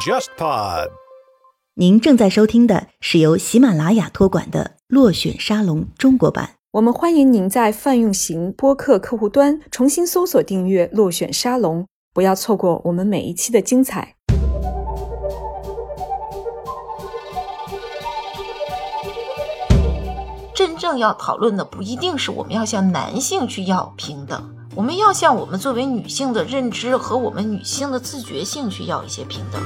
JustPod。您正在收听的是由喜马拉雅托管的《落选沙龙》中国版。我们欢迎您在泛用型播客客户端重新搜索订阅“落选沙龙”，不要错过我们每一期的精彩。真正要讨论的不一定是我们要向男性去要平等，我们要向我们作为女性的认知和我们女性的自觉性去要一些平等。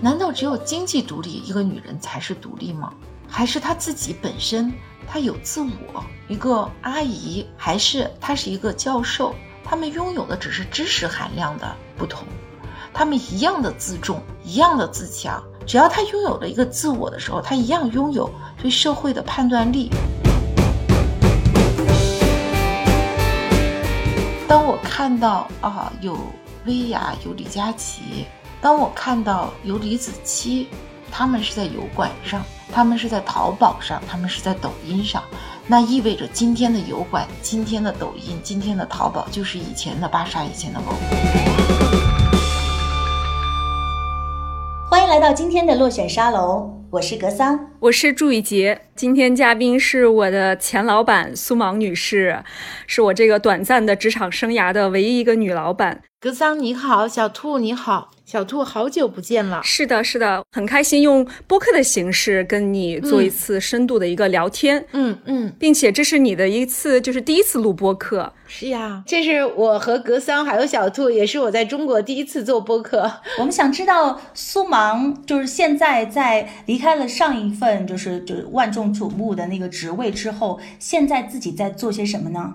难道只有经济独立，一个女人才是独立吗？还是她自己本身她有自我？一个阿姨，还是她是一个教授？她们拥有的只是知识含量的不同，她们一样的自重，一样的自强。只要她拥有了一个自我的时候，她一样拥有对社会的判断力。当我看到啊，有薇娅，有李佳琦。当我看到有李子柒，他们是在油管上，他们是在淘宝上，他们是在抖音上，那意味着今天的油管、今天的抖音、今天的淘宝就是以前的芭莎、以前的某。欢迎来到今天的落选沙龙，我是格桑，我是祝雨杰。今天嘉宾是我的前老板苏芒女士，是我这个短暂的职场生涯的唯一一个女老板。格桑你好，小兔你好。小兔，好久不见了。是的，是的，很开心用播客的形式跟你做一次深度的一个聊天。嗯嗯，并且这是你的一次，就是第一次录播客。是呀，这是我和格桑还有小兔，也是我在中国第一次做播客。我们想知道苏芒，就是现在在离开了上一份就是就是万众瞩目的那个职位之后，现在自己在做些什么呢？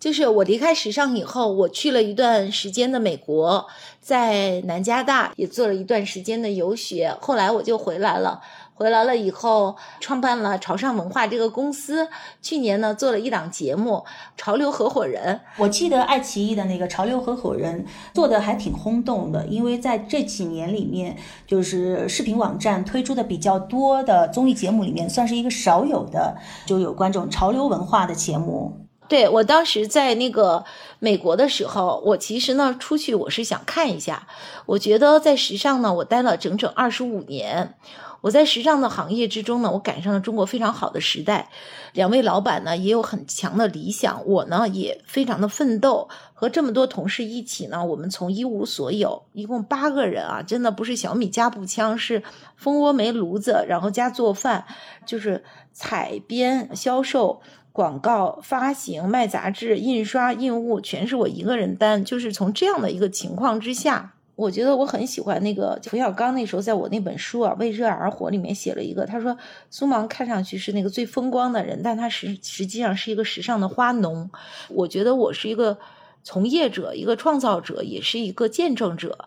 就是我离开时尚以后，我去了一段时间的美国，在南加大也做了一段时间的游学，后来我就回来了。回来了以后，创办了潮尚文化这个公司。去年呢，做了一档节目《潮流合伙人》。我记得爱奇艺的那个《潮流合伙人》做的还挺轰动的，因为在这几年里面，就是视频网站推出的比较多的综艺节目里面，算是一个少有的就有关这种潮流文化的节目。对我当时在那个美国的时候，我其实呢出去我是想看一下。我觉得在时尚呢，我待了整整二十五年。我在时尚的行业之中呢，我赶上了中国非常好的时代。两位老板呢也有很强的理想，我呢也非常的奋斗。和这么多同事一起呢，我们从一无所有，一共八个人啊，真的不是小米加步枪，是蜂窝煤炉子，然后加做饭，就是采编销售。广告发行、卖杂志、印刷、印务，全是我一个人担。就是从这样的一个情况之下，我觉得我很喜欢那个冯小刚。那时候在我那本书啊《为热而活》里面写了一个，他说苏芒看上去是那个最风光的人，但他实实际上是一个时尚的花农。我觉得我是一个从业者、一个创造者，也是一个见证者。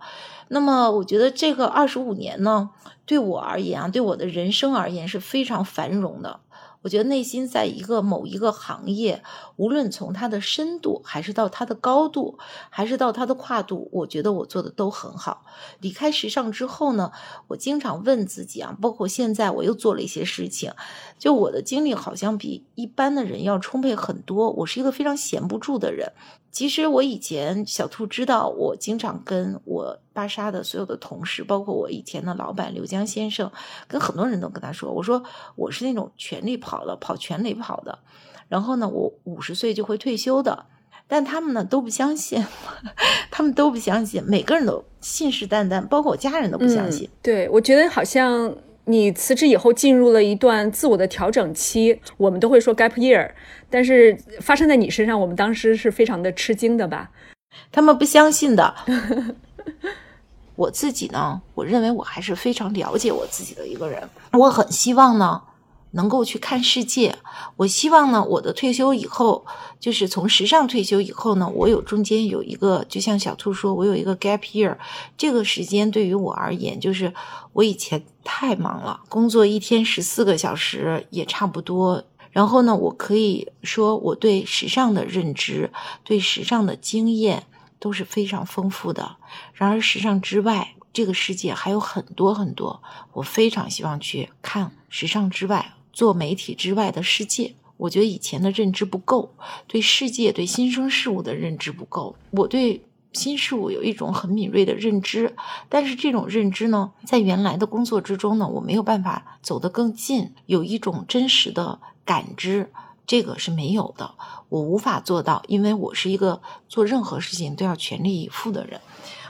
那么，我觉得这个二十五年呢，对我而言啊，对我的人生而言是非常繁荣的。我觉得内心在一个某一个行业，无论从它的深度，还是到它的高度，还是到它的跨度，我觉得我做的都很好。离开时尚之后呢，我经常问自己啊，包括现在我又做了一些事情，就我的精力好像比一般的人要充沛很多。我是一个非常闲不住的人。其实我以前小兔知道，我经常跟我芭莎的所有的同事，包括我以前的老板刘江先生，跟很多人都跟他说，我说我是那种全力跑的，跑全垒跑的，然后呢，我五十岁就会退休的，但他们呢都不相信，他们都不相信，每个人都信誓旦旦，包括我家人都不相信。对，我觉得好像。你辞职以后进入了一段自我的调整期，我们都会说 gap year，但是发生在你身上，我们当时是非常的吃惊的吧？他们不相信的。我自己呢，我认为我还是非常了解我自己的一个人，我很希望呢。能够去看世界，我希望呢，我的退休以后，就是从时尚退休以后呢，我有中间有一个，就像小兔说，我有一个 gap year，这个时间对于我而言，就是我以前太忙了，工作一天十四个小时也差不多，然后呢，我可以说我对时尚的认知，对时尚的经验都是非常丰富的。然而，时尚之外，这个世界还有很多很多，我非常希望去看时尚之外。做媒体之外的世界，我觉得以前的认知不够，对世界、对新生事物的认知不够。我对新事物有一种很敏锐的认知，但是这种认知呢，在原来的工作之中呢，我没有办法走得更近，有一种真实的感知，这个是没有的，我无法做到，因为我是一个做任何事情都要全力以赴的人。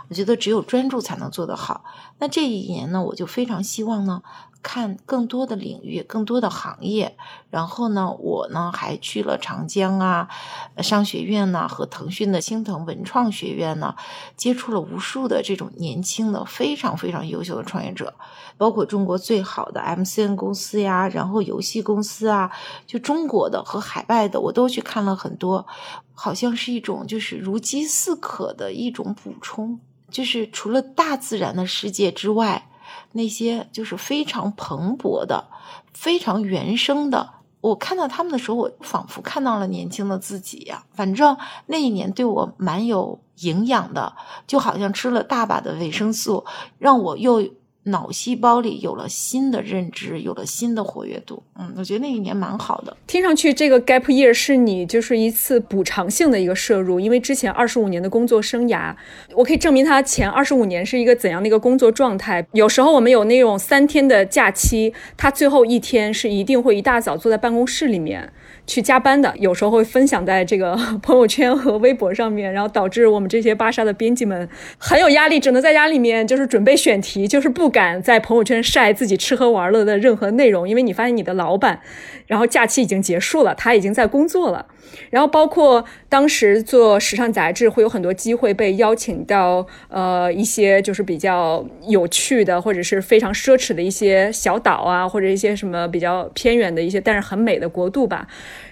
我觉得只有专注才能做得好。那这一年呢，我就非常希望呢。看更多的领域，更多的行业，然后呢，我呢还去了长江啊商学院呢，和腾讯的青藤文创学院呢，接触了无数的这种年轻的非常非常优秀的创业者，包括中国最好的 MCN 公司呀，然后游戏公司啊，就中国的和海外的，我都去看了很多，好像是一种就是如饥似渴的一种补充，就是除了大自然的世界之外。那些就是非常蓬勃的、非常原生的。我看到他们的时候，我仿佛看到了年轻的自己呀。反正那一年对我蛮有营养的，就好像吃了大把的维生素，让我又。脑细胞里有了新的认知，有了新的活跃度。嗯，我觉得那一年蛮好的。听上去，这个 gap year 是你就是一次补偿性的一个摄入，因为之前二十五年的工作生涯，我可以证明他前二十五年是一个怎样的一个工作状态。有时候我们有那种三天的假期，他最后一天是一定会一大早坐在办公室里面。去加班的，有时候会分享在这个 朋友圈和微博上面，然后导致我们这些芭莎的编辑们很有压力，只能在家里面就是准备选题，就是不敢在朋友圈晒自己吃喝玩乐的任何内容，因为你发现你的老板，然后假期已经结束了，他已经在工作了。然后包括当时做时尚杂志，会有很多机会被邀请到呃一些就是比较有趣的或者是非常奢侈的一些小岛啊，或者一些什么比较偏远的一些但是很美的国度吧。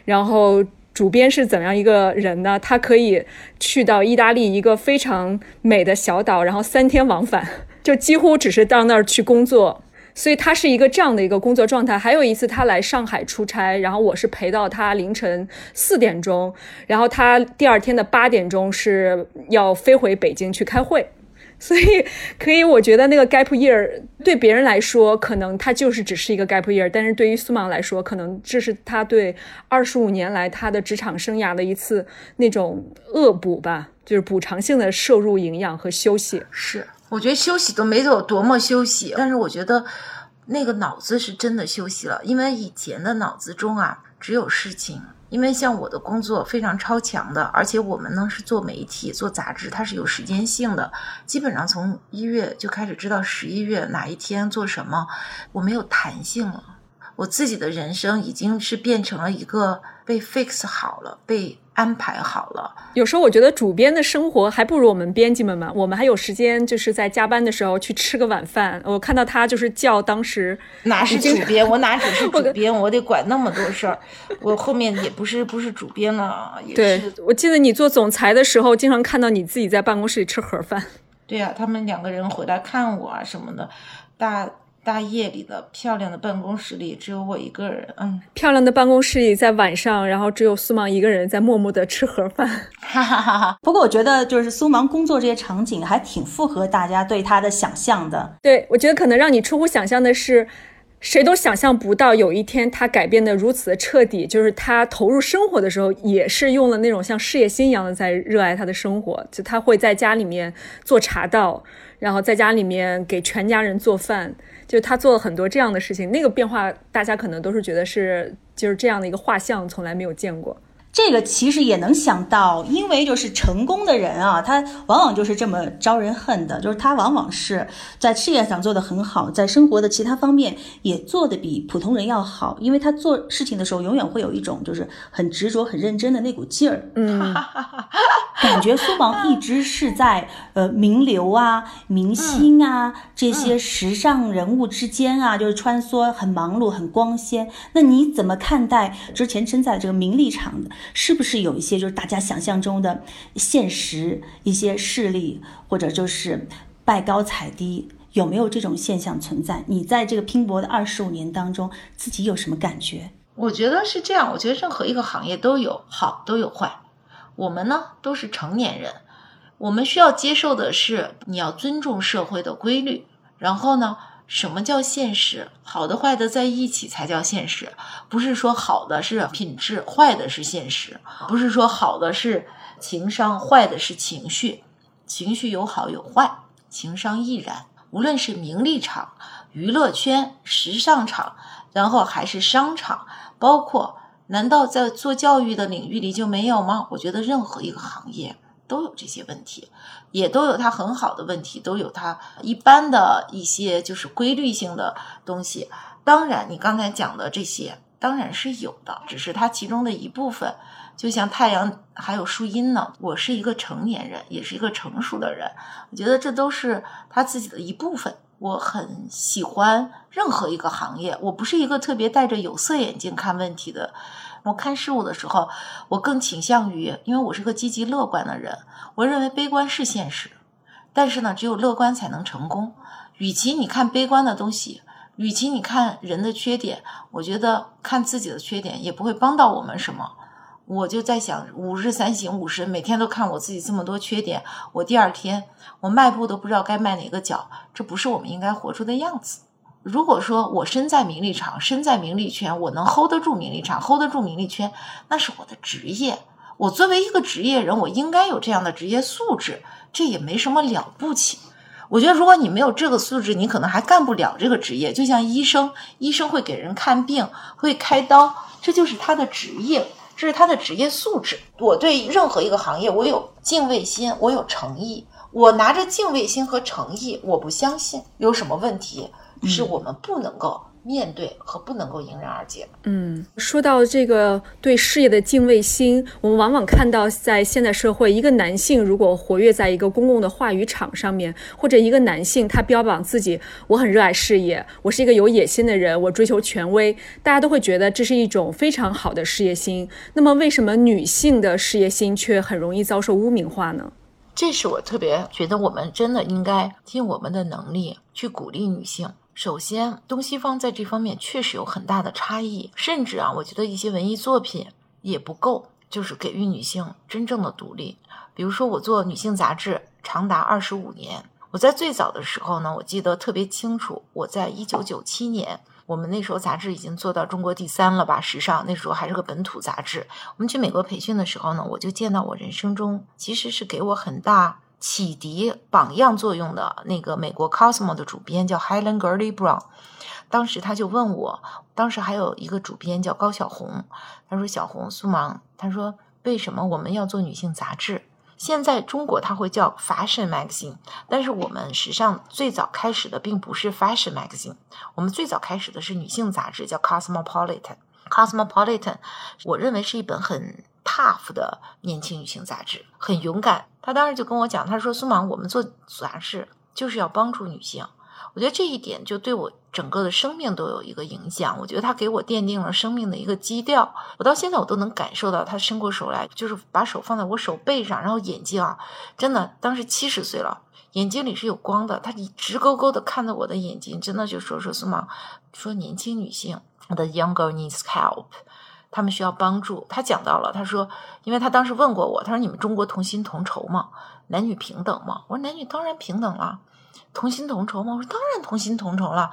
然后主编是怎样一个人呢？他可以去到意大利一个非常美的小岛，然后三天往返，就几乎只是到那儿去工作。所以他是一个这样的一个工作状态。还有一次他来上海出差，然后我是陪到他凌晨四点钟，然后他第二天的八点钟是要飞回北京去开会。所以可以，我觉得那个 gap year 对别人来说，可能他就是只是一个 gap year，但是对于苏芒来说，可能这是他对二十五年来他的职场生涯的一次那种恶补吧，就是补偿性的摄入营养和休息。是。我觉得休息都没有多么休息，但是我觉得那个脑子是真的休息了，因为以前的脑子中啊只有事情。因为像我的工作非常超强的，而且我们呢是做媒体、做杂志，它是有时间性的，基本上从一月就开始知道十一月哪一天做什么，我没有弹性了。我自己的人生已经是变成了一个被 fix 好了，被。安排好了，有时候我觉得主编的生活还不如我们编辑们嘛。我们还有时间，就是在加班的时候去吃个晚饭。我看到他就是叫当时哪是主编，我哪只是主编，我得管那么多事儿。我后面也不是不是主编了，也是。我记得你做总裁的时候，经常看到你自己在办公室里吃盒饭。对呀，他们两个人回来看我啊什么的，大。大夜里的漂亮的办公室里只有我一个人，嗯，漂亮的办公室里在晚上，然后只有苏芒一个人在默默的吃盒饭，哈哈哈哈。不过我觉得就是苏芒工作这些场景还挺符合大家对他的想象的。对，我觉得可能让你出乎想象的是，谁都想象不到有一天他改变的如此的彻底，就是他投入生活的时候也是用了那种像事业心一样的在热爱他的生活，就他会在家里面做茶道，然后在家里面给全家人做饭。就他做了很多这样的事情，那个变化大家可能都是觉得是就是这样的一个画像，从来没有见过。这个其实也能想到，因为就是成功的人啊，他往往就是这么招人恨的，就是他往往是在事业上做得很好，在生活的其他方面也做得比普通人要好，因为他做事情的时候永远会有一种就是很执着、很认真的那股劲儿。嗯，感觉苏芒一直是在呃名流啊、明星啊这些时尚人物之间啊，就是穿梭，很忙碌、很光鲜。那你怎么看待之前身在这个名利场的？是不是有一些就是大家想象中的现实一些势力，或者就是拜高踩低，有没有这种现象存在？你在这个拼搏的二十五年当中，自己有什么感觉？我觉得是这样，我觉得任何一个行业都有好都有坏。我们呢都是成年人，我们需要接受的是你要尊重社会的规律，然后呢。什么叫现实？好的坏的在一起才叫现实，不是说好的是品质，坏的是现实，不是说好的是情商，坏的是情绪，情绪有好有坏，情商亦然。无论是名利场、娱乐圈、时尚场，然后还是商场，包括难道在做教育的领域里就没有吗？我觉得任何一个行业。都有这些问题，也都有它很好的问题，都有它一般的一些就是规律性的东西。当然，你刚才讲的这些当然是有的，只是它其中的一部分。就像太阳还有树荫呢。我是一个成年人，也是一个成熟的人，我觉得这都是他自己的一部分。我很喜欢任何一个行业，我不是一个特别戴着有色眼镜看问题的。我看事物的时候，我更倾向于，因为我是个积极乐观的人。我认为悲观是现实，但是呢，只有乐观才能成功。与其你看悲观的东西，与其你看人的缺点，我觉得看自己的缺点也不会帮到我们什么。我就在想，五日三省吾身，每天都看我自己这么多缺点，我第二天我迈步都不知道该迈哪个脚，这不是我们应该活出的样子。如果说我身在名利场，身在名利圈，我能 hold 得住名利场，hold 得住名利圈，那是我的职业。我作为一个职业人，我应该有这样的职业素质，这也没什么了不起。我觉得，如果你没有这个素质，你可能还干不了这个职业。就像医生，医生会给人看病，会开刀，这就是他的职业，这是他的职业素质。我对任何一个行业，我有敬畏心，我有诚意。我拿着敬畏心和诚意，我不相信有什么问题。是我们不能够面对和不能够迎刃而解。嗯，说到这个对事业的敬畏心，我们往往看到在现代社会，一个男性如果活跃在一个公共的话语场上面，或者一个男性他标榜自己我很热爱事业，我是一个有野心的人，我追求权威，大家都会觉得这是一种非常好的事业心。那么，为什么女性的事业心却很容易遭受污名化呢？这是我特别觉得，我们真的应该尽我们的能力去鼓励女性。首先，东西方在这方面确实有很大的差异，甚至啊，我觉得一些文艺作品也不够，就是给予女性真正的独立。比如说，我做女性杂志长达二十五年，我在最早的时候呢，我记得特别清楚，我在一九九七年，我们那时候杂志已经做到中国第三了吧？时尚那时候还是个本土杂志。我们去美国培训的时候呢，我就见到我人生中其实是给我很大。启迪榜样作用的那个美国《Cosmo》的主编叫 Helen Gurley Brown，当时他就问我，当时还有一个主编叫高小红，他说：“小红苏芒，他说为什么我们要做女性杂志？现在中国他会叫 Fashion Magazine，但是我们时尚最早开始的并不是 Fashion Magazine，我们最早开始的是女性杂志，叫 Cosmopolitan。Cosmopolitan，我认为是一本很。” Tough 的年轻女性杂志很勇敢，他当时就跟我讲，他说：“苏芒，我们做杂志就是要帮助女性。”我觉得这一点就对我整个的生命都有一个影响。我觉得他给我奠定了生命的一个基调。我到现在我都能感受到他伸过手来，就是把手放在我手背上，然后眼睛啊，真的当时七十岁了，眼睛里是有光的。他直勾勾的看着我的眼睛，真的就说：“说苏芒，说年轻女性，the young girl needs help。”他们需要帮助。他讲到了，他说，因为他当时问过我，他说：“你们中国同薪同酬吗？男女平等吗？”我说：“男女当然平等了，同薪同酬吗？”我说：“当然同薪同酬了。”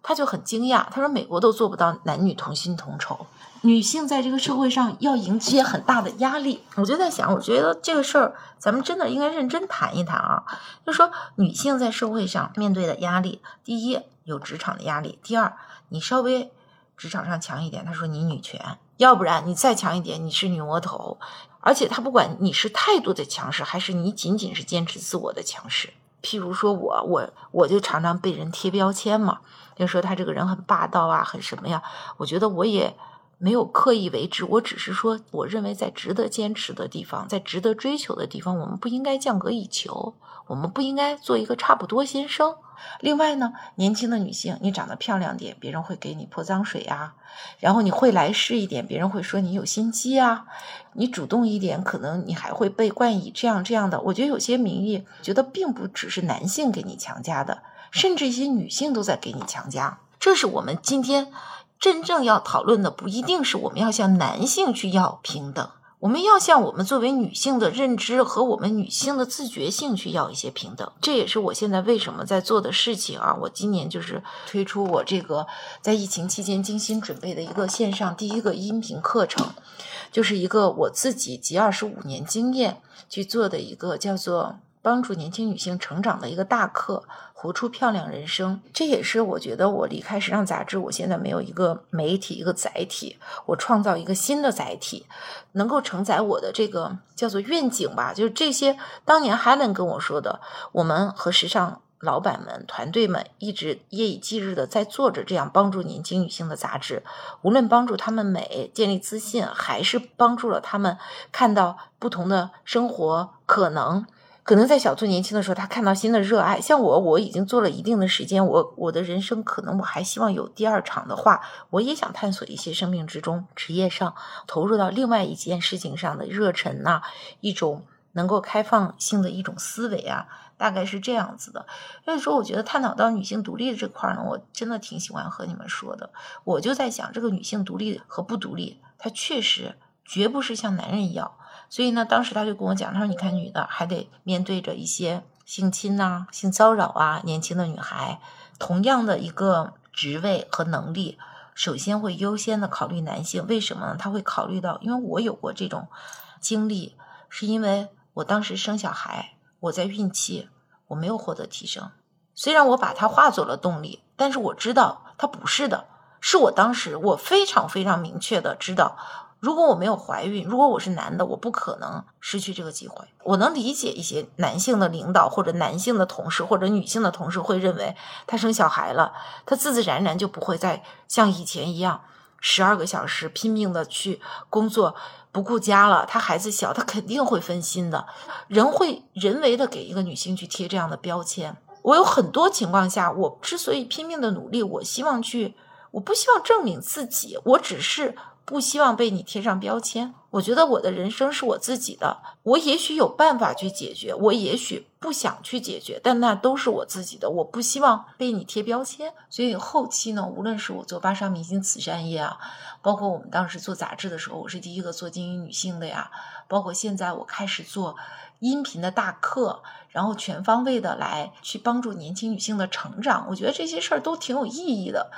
他就很惊讶，他说：“美国都做不到男女同薪同酬，女性在这个社会上要迎接很大的压力。”我就在想，我觉得这个事儿咱们真的应该认真谈一谈啊。就说女性在社会上面对的压力，第一有职场的压力，第二你稍微职场上强一点，他说你女权。要不然你再强一点，你是女魔头，而且他不管你是态度的强势，还是你仅仅是坚持自我的强势。譬如说我，我我就常常被人贴标签嘛，就说他这个人很霸道啊，很什么呀？我觉得我也没有刻意为之，我只是说，我认为在值得坚持的地方，在值得追求的地方，我们不应该降格以求，我们不应该做一个差不多先生。另外呢，年轻的女性，你长得漂亮点，别人会给你泼脏水啊；然后你会来事一点，别人会说你有心机啊；你主动一点，可能你还会被冠以这样这样的。我觉得有些名义，觉得并不只是男性给你强加的，甚至一些女性都在给你强加。这是我们今天真正要讨论的，不一定是我们要向男性去要平等。我们要向我们作为女性的认知和我们女性的自觉性去要一些平等，这也是我现在为什么在做的事情啊！我今年就是推出我这个在疫情期间精心准备的一个线上第一个音频课程，就是一个我自己集二十五年经验去做的一个叫做。帮助年轻女性成长的一个大课，活出漂亮人生。这也是我觉得我离开时尚杂志，我现在没有一个媒体一个载体，我创造一个新的载体，能够承载我的这个叫做愿景吧。就是这些当年 Helen 跟我说的，我们和时尚老板们、团队们一直夜以继日的在做着这样帮助年轻女性的杂志，无论帮助她们美、建立自信，还是帮助了她们看到不同的生活可能。可能在小兔年轻的时候，他看到新的热爱。像我，我已经做了一定的时间，我我的人生可能我还希望有第二场的话，我也想探索一些生命之中、职业上投入到另外一件事情上的热忱呐，一种能够开放性的一种思维啊，大概是这样子的。所以说，我觉得探讨到女性独立这块呢，我真的挺喜欢和你们说的。我就在想，这个女性独立和不独立，它确实绝不是像男人一样。所以呢，当时他就跟我讲，他说：“你看，女的还得面对着一些性侵呐、性骚扰啊，年轻的女孩，同样的一个职位和能力，首先会优先的考虑男性。为什么呢？他会考虑到，因为我有过这种经历，是因为我当时生小孩，我在孕期，我没有获得提升。虽然我把它化作了动力，但是我知道它不是的，是我当时我非常非常明确的知道。”如果我没有怀孕，如果我是男的，我不可能失去这个机会。我能理解一些男性的领导或者男性的同事或者女性的同事会认为，他生小孩了，他自自然然就不会再像以前一样十二个小时拼命的去工作，不顾家了。他孩子小，他肯定会分心的。人会人为的给一个女性去贴这样的标签。我有很多情况下，我之所以拼命的努力，我希望去，我不希望证明自己，我只是。不希望被你贴上标签。我觉得我的人生是我自己的，我也许有办法去解决，我也许不想去解决，但那都是我自己的。我不希望被你贴标签。所以后期呢，无论是我做芭莎明星慈善业啊，包括我们当时做杂志的时候，我是第一个做精英女性的呀，包括现在我开始做音频的大课，然后全方位的来去帮助年轻女性的成长。我觉得这些事儿都挺有意义的。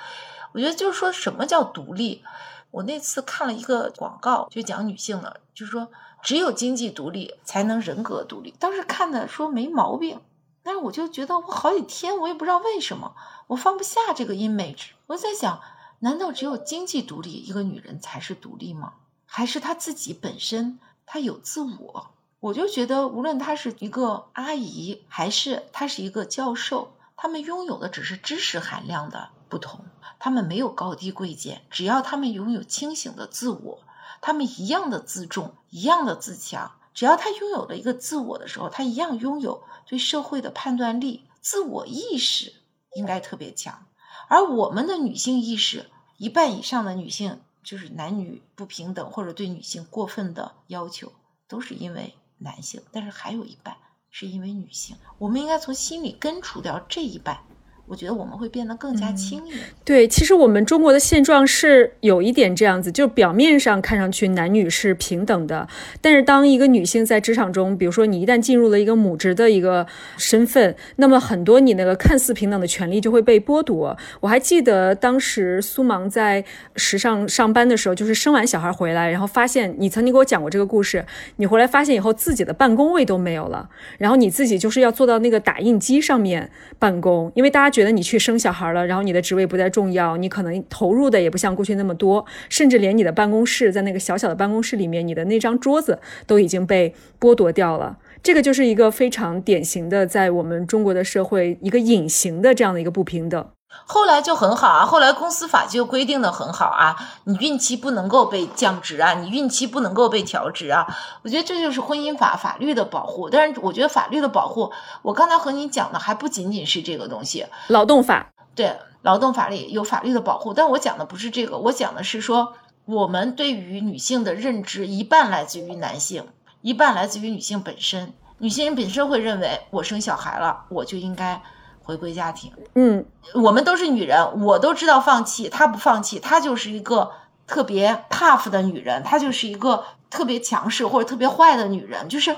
我觉得就是说什么叫独立。我那次看了一个广告，就讲女性的，就是说只有经济独立才能人格独立。当时看的说没毛病，但是我就觉得我好几天我也不知道为什么我放不下这个 image。我在想，难道只有经济独立一个女人才是独立吗？还是她自己本身她有自我？我就觉得，无论她是一个阿姨，还是她是一个教授，她们拥有的只是知识含量的不同。他们没有高低贵贱，只要他们拥有清醒的自我，他们一样的自重，一样的自强。只要他拥有了一个自我的时候，他一样拥有对社会的判断力、自我意识应该特别强。而我们的女性意识，一半以上的女性就是男女不平等或者对女性过分的要求，都是因为男性，但是还有一半是因为女性。我们应该从心里根除掉这一半。我觉得我们会变得更加轻盈。对，其实我们中国的现状是有一点这样子，就表面上看上去男女是平等的，但是当一个女性在职场中，比如说你一旦进入了一个母职的一个身份，那么很多你那个看似平等的权利就会被剥夺。我还记得当时苏芒在时尚上班的时候，就是生完小孩回来，然后发现你曾经给我讲过这个故事，你回来发现以后自己的办公位都没有了，然后你自己就是要坐到那个打印机上面办公，因为大家觉觉得你去生小孩了，然后你的职位不再重要，你可能投入的也不像过去那么多，甚至连你的办公室在那个小小的办公室里面，你的那张桌子都已经被剥夺掉了。这个就是一个非常典型的，在我们中国的社会一个隐形的这样的一个不平等。后来就很好啊，后来公司法就规定的很好啊，你孕期不能够被降职啊，你孕期不能够被调职啊。我觉得这就是婚姻法法律的保护。但是我觉得法律的保护，我刚才和你讲的还不仅仅是这个东西。劳动法对，劳动法里有法律的保护，但我讲的不是这个，我讲的是说，我们对于女性的认知一半来自于男性，一半来自于女性本身。女性本身会认为，我生小孩了，我就应该。回归家庭，嗯，我们都是女人，我都知道放弃，她不放弃，她就是一个特别 tough 的女人，她就是一个特别强势或者特别坏的女人。就是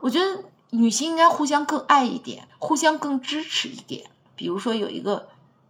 我觉得女性应该互相更爱一点，互相更支持一点。比如说有一个，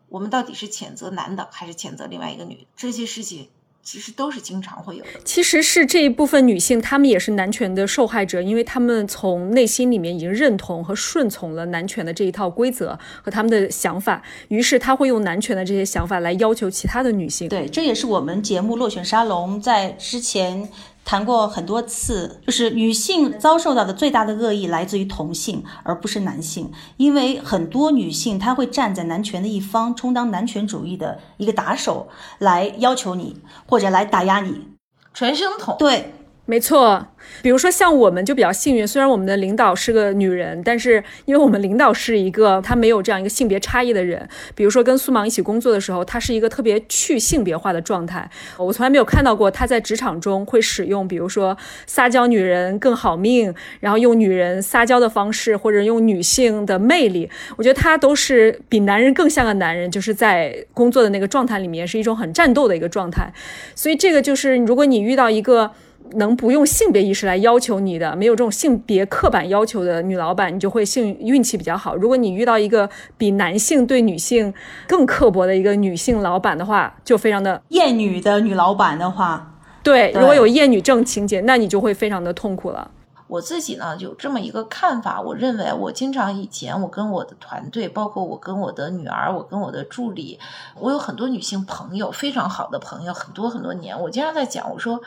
我们到底是谴责男的还是谴责另外一个女的？这些事情。其实都是经常会有的。其实是这一部分女性，她们也是男权的受害者，因为她们从内心里面已经认同和顺从了男权的这一套规则和他们的想法，于是她会用男权的这些想法来要求其他的女性。对，这也是我们节目落选沙龙在之前。谈过很多次，就是女性遭受到的最大的恶意来自于同性，而不是男性。因为很多女性她会站在男权的一方，充当男权主义的一个打手，来要求你或者来打压你。传声筒，对。没错，比如说像我们就比较幸运，虽然我们的领导是个女人，但是因为我们领导是一个他没有这样一个性别差异的人。比如说跟苏芒一起工作的时候，他是一个特别去性别化的状态。我从来没有看到过他在职场中会使用，比如说撒娇女人更好命，然后用女人撒娇的方式，或者用女性的魅力。我觉得他都是比男人更像个男人，就是在工作的那个状态里面是一种很战斗的一个状态。所以这个就是如果你遇到一个。能不用性别意识来要求你的，没有这种性别刻板要求的女老板，你就会幸运气比较好。如果你遇到一个比男性对女性更刻薄的一个女性老板的话，就非常的厌女的女老板的话，对，如果有厌女症情节，那你就会非常的痛苦了。我自己呢有这么一个看法，我认为我经常以前我跟我的团队，包括我跟我的女儿，我跟我的助理，我有很多女性朋友，非常好的朋友，很多很多年，我经常在讲，我说。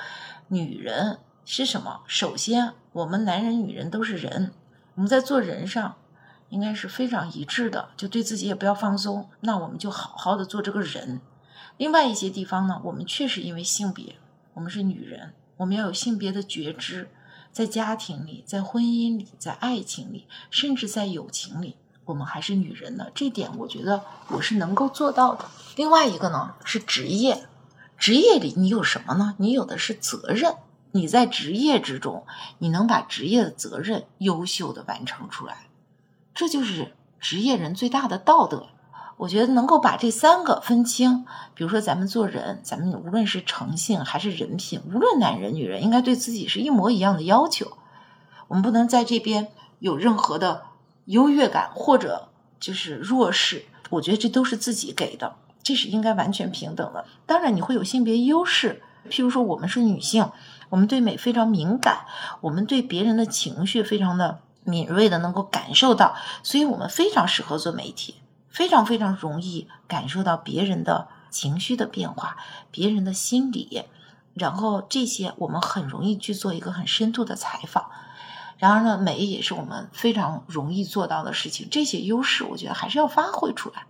女人是什么？首先，我们男人、女人都是人，我们在做人上应该是非常一致的，就对自己也不要放松。那我们就好好的做这个人。另外一些地方呢，我们确实因为性别，我们是女人，我们要有性别的觉知，在家庭里、在婚姻里、在爱情里，甚至在友情里，我们还是女人呢。这点我觉得我是能够做到的。另外一个呢，是职业。职业里你有什么呢？你有的是责任。你在职业之中，你能把职业的责任优秀的完成出来，这就是职业人最大的道德。我觉得能够把这三个分清，比如说咱们做人，咱们无论是诚信还是人品，无论男人女人，应该对自己是一模一样的要求。我们不能在这边有任何的优越感或者就是弱势。我觉得这都是自己给的。这是应该完全平等的。当然，你会有性别优势，譬如说我们是女性，我们对美非常敏感，我们对别人的情绪非常的敏锐的能够感受到，所以我们非常适合做媒体，非常非常容易感受到别人的情绪的变化，别人的心理，然后这些我们很容易去做一个很深度的采访。然而呢，美也是我们非常容易做到的事情。这些优势，我觉得还是要发挥出来。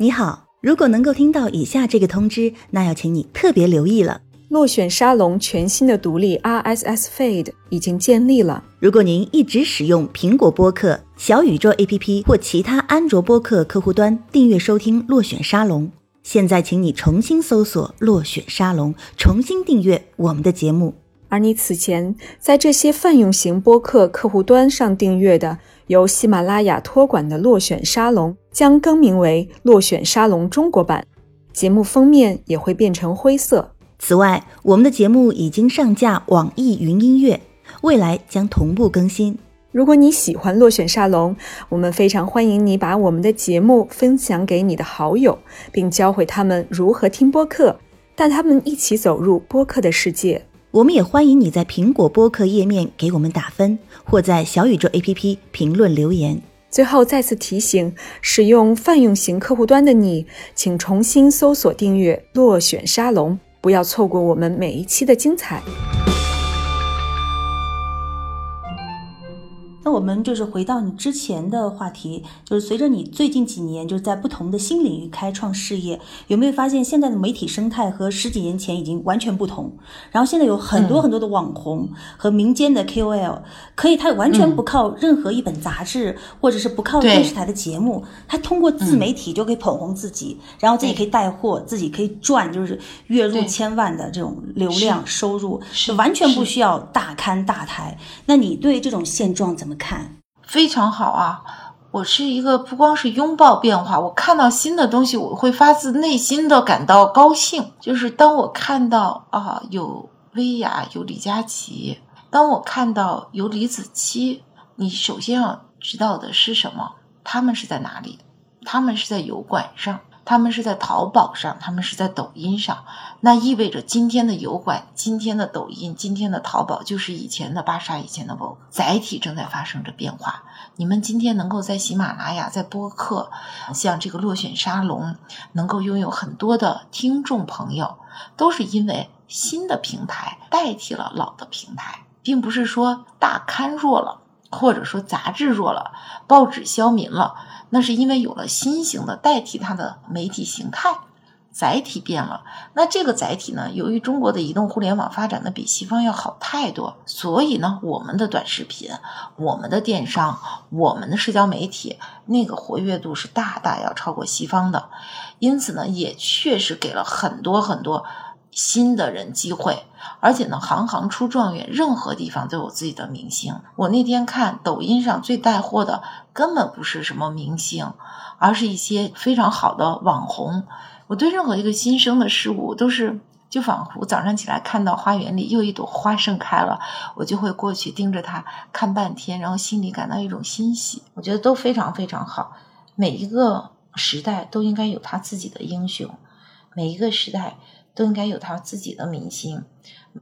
你好，如果能够听到以下这个通知，那要请你特别留意了。落选沙龙全新的独立 RSS feed 已经建立了。如果您一直使用苹果播客、小宇宙 APP 或其他安卓播客客户端订阅收听落选沙龙，现在请你重新搜索落选沙龙，重新订阅我们的节目。而你此前在这些泛用型播客客户端上订阅的。由喜马拉雅托管的落选沙龙将更名为落选沙龙中国版，节目封面也会变成灰色。此外，我们的节目已经上架网易云音乐，未来将同步更新。如果你喜欢落选沙龙，我们非常欢迎你把我们的节目分享给你的好友，并教会他们如何听播客，带他们一起走入播客的世界。我们也欢迎你在苹果播客页面给我们打分，或在小宇宙 APP 评论留言。最后再次提醒，使用泛用型客户端的你，请重新搜索订阅“落选沙龙”，不要错过我们每一期的精彩。那我们就是回到你之前的话题，就是随着你最近几年就是在不同的新领域开创事业，有没有发现现在的媒体生态和十几年前已经完全不同？然后现在有很多很多的网红和民间的 KOL，可以他完全不靠任何一本杂志，或者是不靠电视台的节目，他通过自媒体就可以捧红自己，然后自己可以带货，自己可以赚，就是月入千万的这种流量收入，是完全不需要大刊大台。那你对这种现状怎么？看，非常好啊！我是一个不光是拥抱变化，我看到新的东西，我会发自内心的感到高兴。就是当我看到啊有薇娅，有李佳琦，当我看到有李子柒，你首先要知道的是什么？他们是在哪里？他们是在油管上。他们是在淘宝上，他们是在抖音上，那意味着今天的油管、今天的抖音、今天的淘宝就是以前的芭莎、以前的 Vogue，载体正在发生着变化。你们今天能够在喜马拉雅、在播客，像这个落选沙龙，能够拥有很多的听众朋友，都是因为新的平台代替了老的平台，并不是说大刊弱了，或者说杂志弱了，报纸消民了。那是因为有了新型的代替它的媒体形态，载体变了。那这个载体呢？由于中国的移动互联网发展的比西方要好太多，所以呢，我们的短视频、我们的电商、我们的社交媒体那个活跃度是大大要超过西方的。因此呢，也确实给了很多很多。新的人机会，而且呢，行行出状元，任何地方都有自己的明星。我那天看抖音上最带货的，根本不是什么明星，而是一些非常好的网红。我对任何一个新生的事物，都是就仿佛早上起来看到花园里又一朵花盛开了，我就会过去盯着它看半天，然后心里感到一种欣喜。我觉得都非常非常好。每一个时代都应该有他自己的英雄，每一个时代。都应该有他自己的明星，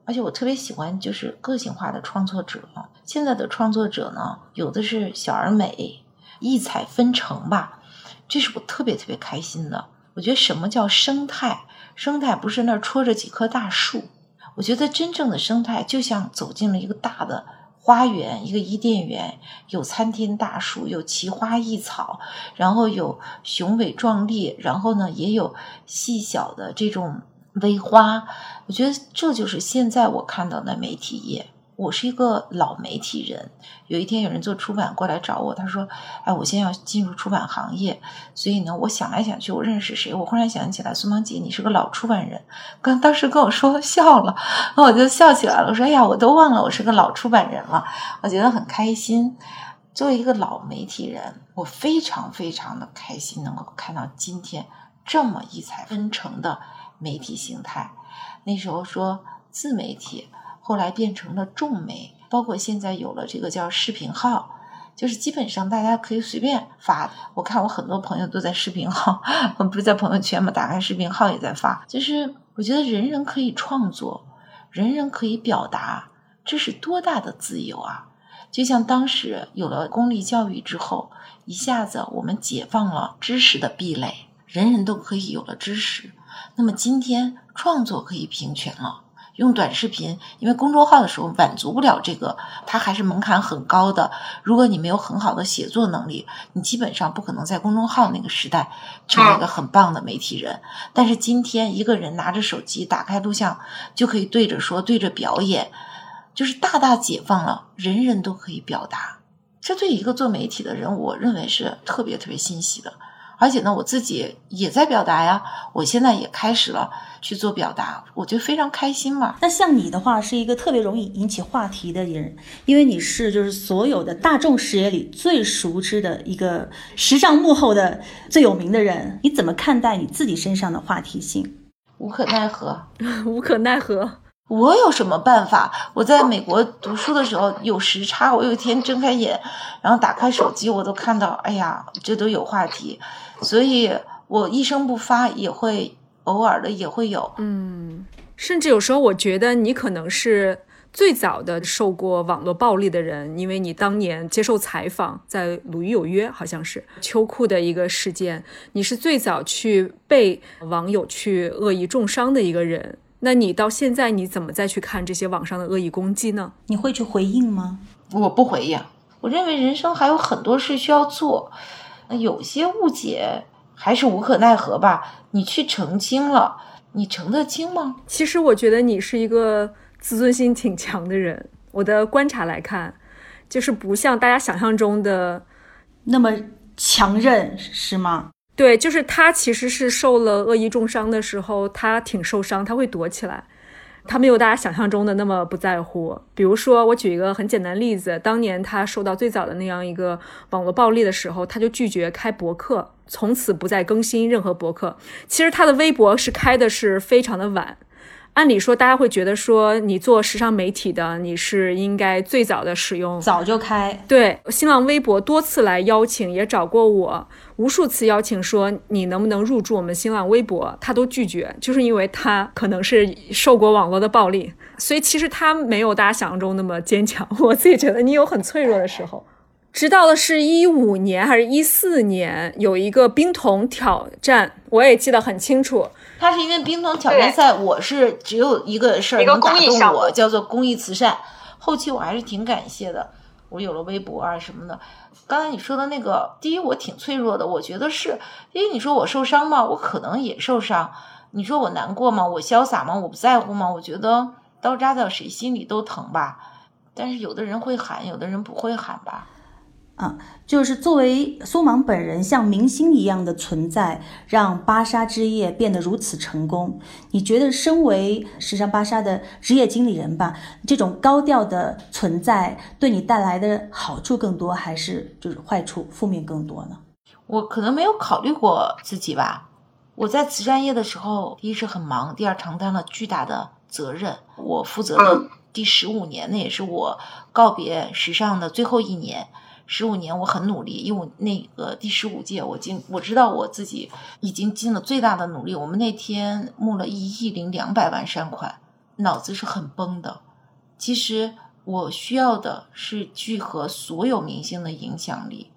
而且我特别喜欢就是个性化的创作者。现在的创作者呢，有的是小而美，异彩纷呈吧，这是我特别特别开心的。我觉得什么叫生态？生态不是那儿戳着几棵大树，我觉得真正的生态就像走进了一个大的花园，一个伊甸园，有参天大树，有奇花异草，然后有雄伟壮丽，然后呢也有细小的这种。微花，我觉得这就是现在我看到的媒体业。我是一个老媒体人，有一天有人做出版过来找我，他说：“哎，我现在要进入出版行业，所以呢，我想来想去，我认识谁？我忽然想起来，苏芒姐，你是个老出版人。刚当时跟我说笑了，那我就笑起来了。我说：哎呀，我都忘了我是个老出版人了，我觉得很开心。作为一个老媒体人，我非常非常的开心，能够看到今天这么异彩纷呈的。”媒体形态，那时候说自媒体，后来变成了众媒，包括现在有了这个叫视频号，就是基本上大家可以随便发。我看我很多朋友都在视频号，我 不是在朋友圈嘛，打开视频号也在发。就是我觉得人人可以创作，人人可以表达，这是多大的自由啊！就像当时有了公立教育之后，一下子我们解放了知识的壁垒，人人都可以有了知识。那么今天创作可以平权了，用短视频，因为公众号的时候满足不了这个，它还是门槛很高的。如果你没有很好的写作能力，你基本上不可能在公众号那个时代成为一个很棒的媒体人。但是今天一个人拿着手机打开录像，就可以对着说，对着表演，就是大大解放了，人人都可以表达。这对一个做媒体的人，我认为是特别特别欣喜的。而且呢，我自己也在表达呀，我现在也开始了去做表达，我觉得非常开心嘛。那像你的话，是一个特别容易引起话题的人，因为你是就是所有的大众视野里最熟知的一个时尚幕后的最有名的人，你怎么看待你自己身上的话题性？无可奈何，无可奈何。我有什么办法？我在美国读书的时候有时差，我有一天睁开眼，然后打开手机，我都看到，哎呀，这都有话题，所以我一声不发也会偶尔的也会有，嗯，甚至有时候我觉得你可能是最早的受过网络暴力的人，因为你当年接受采访，在《鲁豫有约》好像是秋裤的一个事件，你是最早去被网友去恶意重伤的一个人。那你到现在你怎么再去看这些网上的恶意攻击呢？你会去回应吗？我不回应。我认为人生还有很多事需要做，那有些误解还是无可奈何吧。你去澄清了，你澄得清吗？其实我觉得你是一个自尊心挺强的人。我的观察来看，就是不像大家想象中的那么强韧，是吗？对，就是他其实是受了恶意重伤的时候，他挺受伤，他会躲起来。他没有大家想象中的那么不在乎。比如说，我举一个很简单例子，当年他受到最早的那样一个网络暴力的时候，他就拒绝开博客，从此不再更新任何博客。其实他的微博是开的是非常的晚。按理说，大家会觉得说，你做时尚媒体的，你是应该最早的使用，早就开。对，新浪微博多次来邀请，也找过我无数次邀请，说你能不能入驻我们新浪微博，他都拒绝，就是因为他可能是受过网络的暴力，所以其实他没有大家想象中那么坚强。我自己觉得你有很脆弱的时候。直到的是一五年还是一四年有一个冰桶挑战，我也记得很清楚。他是因为冰桶挑战赛，我是只有一个事儿能打动我，叫做公益慈善。后期我还是挺感谢的，我有了微博啊什么的。刚才你说的那个，第一我挺脆弱的，我觉得是因为你说我受伤吗？我可能也受伤。你说我难过吗？我潇洒吗？我不在乎吗？我觉得刀扎到谁心里都疼吧。但是有的人会喊，有的人不会喊吧。啊，就是作为苏芒本人像明星一样的存在，让芭莎之夜变得如此成功。你觉得，身为时尚芭莎的职业经理人吧，这种高调的存在对你带来的好处更多，还是就是坏处、负面更多呢？我可能没有考虑过自己吧。我在慈善业的时候，第一是很忙，第二承担了巨大的责任。我负责的第十五年，那也是我告别时尚的最后一年。十五年，我很努力，因为我那个第十五届，我尽我知道我自己已经尽了最大的努力。我们那天募了一亿零两百万善款，脑子是很崩的。其实我需要的是聚合所有明星的影响力，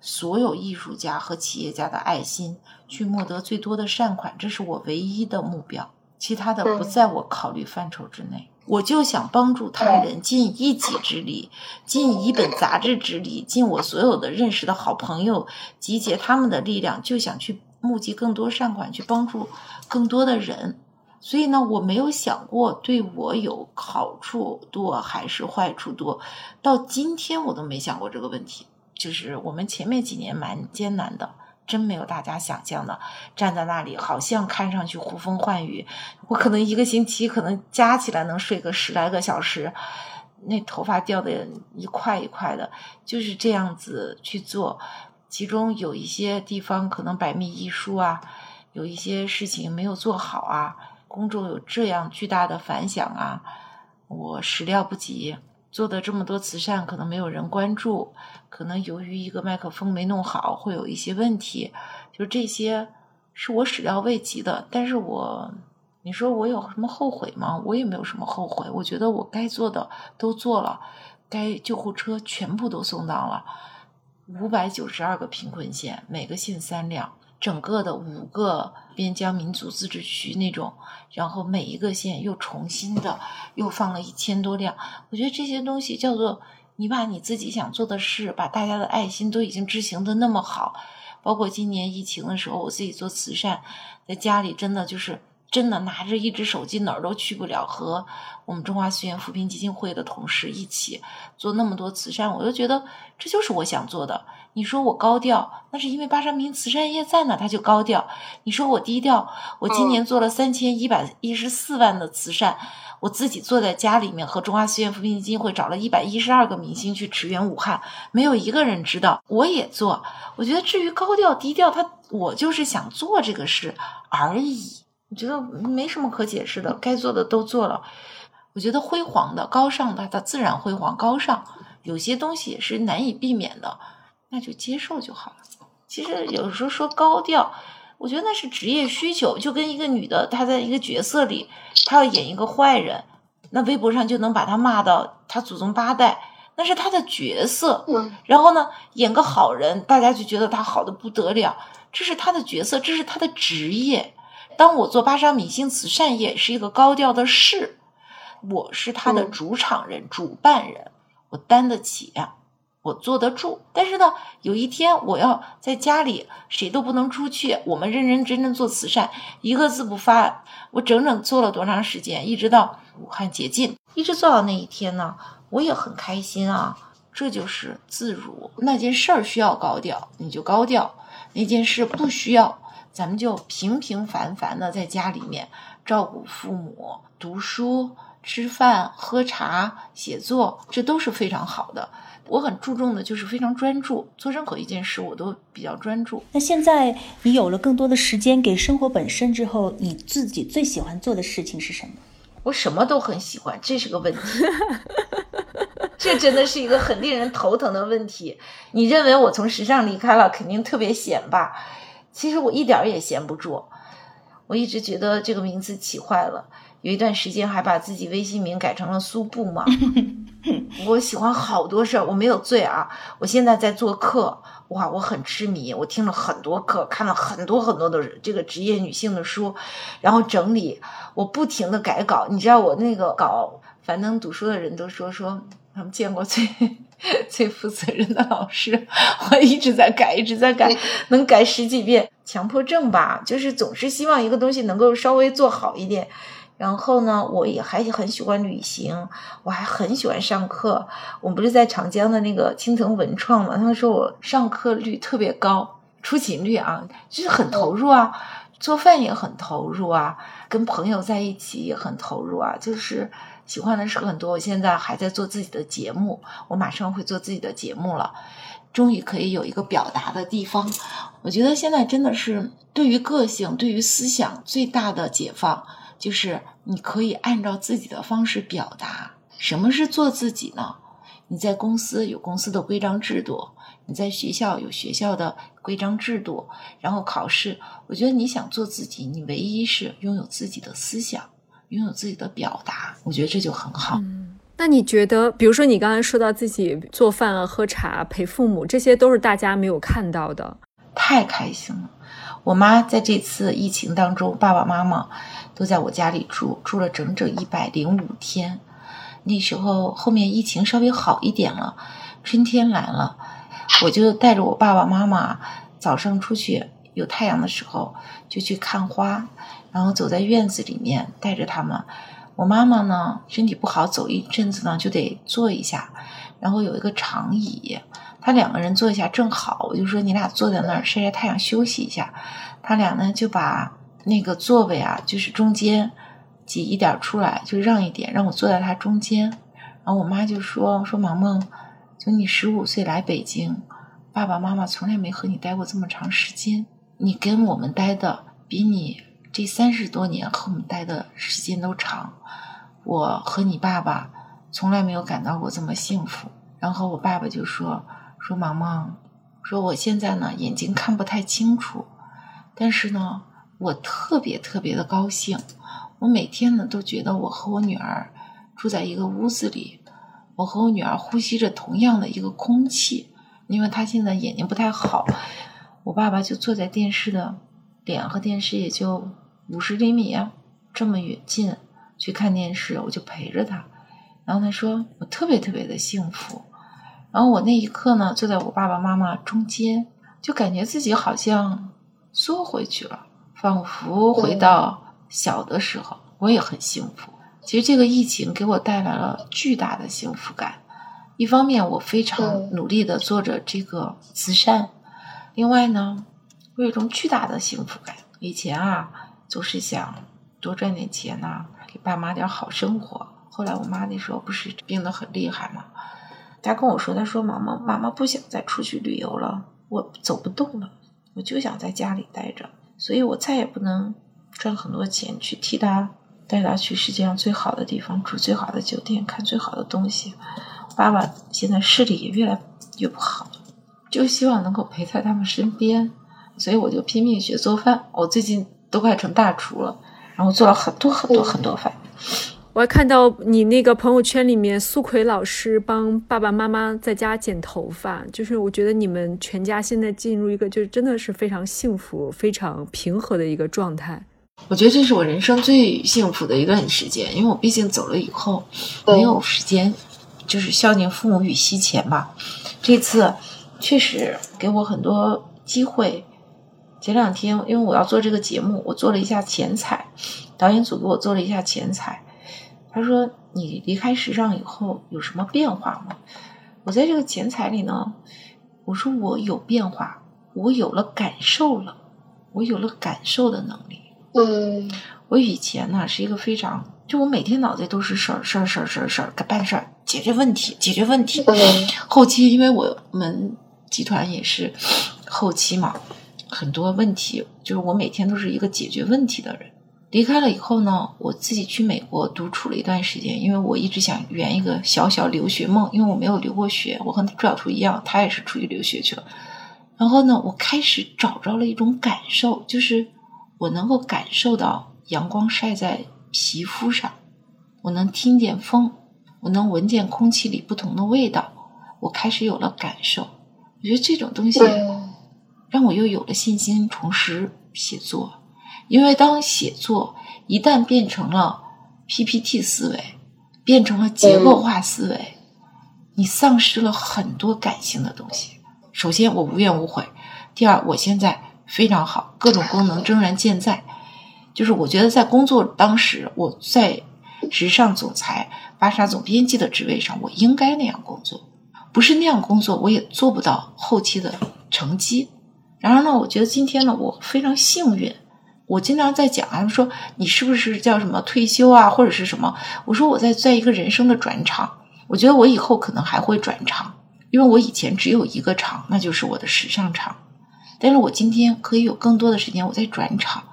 所有艺术家和企业家的爱心，去募得最多的善款，这是我唯一的目标。其他的不在我考虑范畴之内。我就想帮助他人，尽一己之力，尽一本杂志之力，尽我所有的认识的好朋友，集结他们的力量，就想去募集更多善款，去帮助更多的人。所以呢，我没有想过对我有好处多还是坏处多，到今天我都没想过这个问题。就是我们前面几年蛮艰难的。真没有大家想象的，站在那里好像看上去呼风唤雨。我可能一个星期可能加起来能睡个十来个小时，那头发掉的一块一块的，就是这样子去做。其中有一些地方可能百密一疏啊，有一些事情没有做好啊，公众有这样巨大的反响啊，我始料不及。做的这么多慈善，可能没有人关注，可能由于一个麦克风没弄好，会有一些问题，就这些是我始料未及的。但是我，你说我有什么后悔吗？我也没有什么后悔。我觉得我该做的都做了，该救护车全部都送到了，五百九十二个贫困县，每个县三辆。整个的五个边疆民族自治区那种，然后每一个县又重新的又放了一千多辆。我觉得这些东西叫做你把你自己想做的事，把大家的爱心都已经执行的那么好。包括今年疫情的时候，我自己做慈善，在家里真的就是真的拿着一只手机哪儿都去不了，和我们中华寺院扶贫基金会的同事一起做那么多慈善，我就觉得这就是我想做的。你说我高调，那是因为巴山明慈善业在呢，他就高调。你说我低调，我今年做了三千一百一十四万的慈善，我自己坐在家里面和中华寺院扶贫基金会找了一百一十二个明星去驰援武汉，没有一个人知道，我也做。我觉得至于高调低调，他我就是想做这个事而已。我觉得没什么可解释的，该做的都做了。我觉得辉煌的、高尚的，它自然辉煌高尚。有些东西也是难以避免的。那就接受就好了。其实有时候说高调，我觉得那是职业需求。就跟一个女的，她在一个角色里，她要演一个坏人，那微博上就能把她骂到她祖宗八代，那是她的角色。嗯。然后呢，演个好人，大家就觉得她好的不得了，这是她的角色，这是她的职业。当我做巴沙米星慈善业是一个高调的事，我是他的主场人、主办人，我担得起呀。我坐得住，但是呢，有一天我要在家里，谁都不能出去，我们认认真真做慈善，一个字不发。我整整做了多长时间？一直到武汉解禁，一直做到那一天呢，我也很开心啊。这就是自如。那件事儿需要高调，你就高调；那件事不需要，咱们就平平凡凡的在家里面照顾父母、读书、吃饭、喝茶、写作，这都是非常好的。我很注重的就是非常专注，做任何一件事我都比较专注。那现在你有了更多的时间给生活本身之后，你自己最喜欢做的事情是什么？我什么都很喜欢，这是个问题。这真的是一个很令人头疼的问题。你认为我从时尚离开了，肯定特别显吧？其实我一点儿也闲不住。我一直觉得这个名字起坏了，有一段时间还把自己微信名改成了苏布嘛。我喜欢好多事儿，我没有醉啊。我现在在做课，哇，我很痴迷，我听了很多课，看了很多很多的这个职业女性的书，然后整理，我不停的改稿。你知道我那个稿，凡能读书的人都说说他们见过最 最负责任的老师。我一直在改，一直在改，能改十几遍。强迫症吧，就是总是希望一个东西能够稍微做好一点。然后呢，我也还很喜欢旅行，我还很喜欢上课。我们不是在长江的那个青藤文创嘛？他们说我上课率特别高，出勤率啊，就是很投入啊。做饭也很投入啊，跟朋友在一起也很投入啊，就是喜欢的事很多。我现在还在做自己的节目，我马上会做自己的节目了，终于可以有一个表达的地方。我觉得现在真的是对于个性、对于思想最大的解放。就是你可以按照自己的方式表达。什么是做自己呢？你在公司有公司的规章制度，你在学校有学校的规章制度，然后考试。我觉得你想做自己，你唯一是拥有自己的思想，拥有自己的表达。我觉得这就很好。嗯，那你觉得，比如说你刚才说到自己做饭啊、喝茶、陪父母，这些都是大家没有看到的。太开心了！我妈在这次疫情当中，爸爸妈妈。都在我家里住，住了整整一百零五天。那时候后面疫情稍微好一点了，春天来了，我就带着我爸爸妈妈早上出去，有太阳的时候就去看花，然后走在院子里面带着他们。我妈妈呢身体不好，走一阵子呢就得坐一下，然后有一个长椅，他两个人坐一下正好，我就说你俩坐在那儿晒晒太阳休息一下。他俩呢就把。那个座位啊，就是中间挤一点出来，就让一点，让我坐在他中间。然后我妈就说：“说萌萌，从你十五岁来北京，爸爸妈妈从来没和你待过这么长时间。你跟我们待的比你这三十多年和我们待的时间都长。我和你爸爸从来没有感到过这么幸福。”然后我爸爸就说：“说萌萌，说我现在呢眼睛看不太清楚，但是呢。”我特别特别的高兴，我每天呢都觉得我和我女儿住在一个屋子里，我和我女儿呼吸着同样的一个空气，因为她现在眼睛不太好，我爸爸就坐在电视的脸和电视也就五十厘米啊这么远近去看电视，我就陪着他，然后他说我特别特别的幸福，然后我那一刻呢坐在我爸爸妈妈中间，就感觉自己好像缩回去了。仿佛回到小的时候，我也很幸福。其实这个疫情给我带来了巨大的幸福感。一方面，我非常努力的做着这个慈善；另外呢，我有一种巨大的幸福感。以前啊，总是想多赚点钱呐，给爸妈点好生活。后来我妈那时候不是病得很厉害嘛，她跟我说：“她说妈妈，妈妈不想再出去旅游了，我走不动了，我就想在家里待着。”所以我再也不能赚很多钱去替他带他去世界上最好的地方住最好的酒店看最好的东西。爸爸现在视力也越来越不好，就希望能够陪在他们身边。所以我就拼命学做饭，我最近都快成大厨了，然后做了很多很多很多饭。我还看到你那个朋友圈里面，苏奎老师帮爸爸妈妈在家剪头发，就是我觉得你们全家现在进入一个就是真的是非常幸福、非常平和的一个状态。我觉得这是我人生最幸福的一段时间，因为我毕竟走了以后没有时间，就是孝敬父母与惜钱吧。这次确实给我很多机会。前两天因为我要做这个节目，我做了一下前彩，导演组给我做了一下前彩。他说：“你离开时尚以后有什么变化吗？”我在这个剪彩里呢，我说我有变化，我有了感受了，我有了感受的能力。嗯，我以前呢是一个非常，就我每天脑袋都是事儿事儿事儿事儿事儿，办事儿，解决问题，解决问题。后期因为我们集团也是后期嘛，很多问题就是我每天都是一个解决问题的人。离开了以后呢，我自己去美国独处了一段时间，因为我一直想圆一个小小留学梦，因为我没有留过学，我和朱小图一样，他也是出去留学去了。然后呢，我开始找着了一种感受，就是我能够感受到阳光晒在皮肤上，我能听见风，我能闻见空气里不同的味道，我开始有了感受。我觉得这种东西让我又有了信心重拾写作。因为当写作一旦变成了 PPT 思维，变成了结构化思维，你丧失了很多感性的东西。首先，我无怨无悔；第二，我现在非常好，各种功能仍然健在。就是我觉得在工作当时，我在时尚总裁、芭莎总编辑的职位上，我应该那样工作。不是那样工作，我也做不到后期的成绩。然而呢，我觉得今天呢，我非常幸运。我经常在讲啊，说你是不是叫什么退休啊，或者是什么？我说我在在一个人生的转场，我觉得我以后可能还会转场，因为我以前只有一个场，那就是我的时尚场，但是我今天可以有更多的时间，我在转场，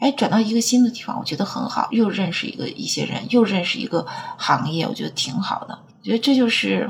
哎，转到一个新的地方，我觉得很好，又认识一个一些人，又认识一个行业，我觉得挺好的，我觉得这就是。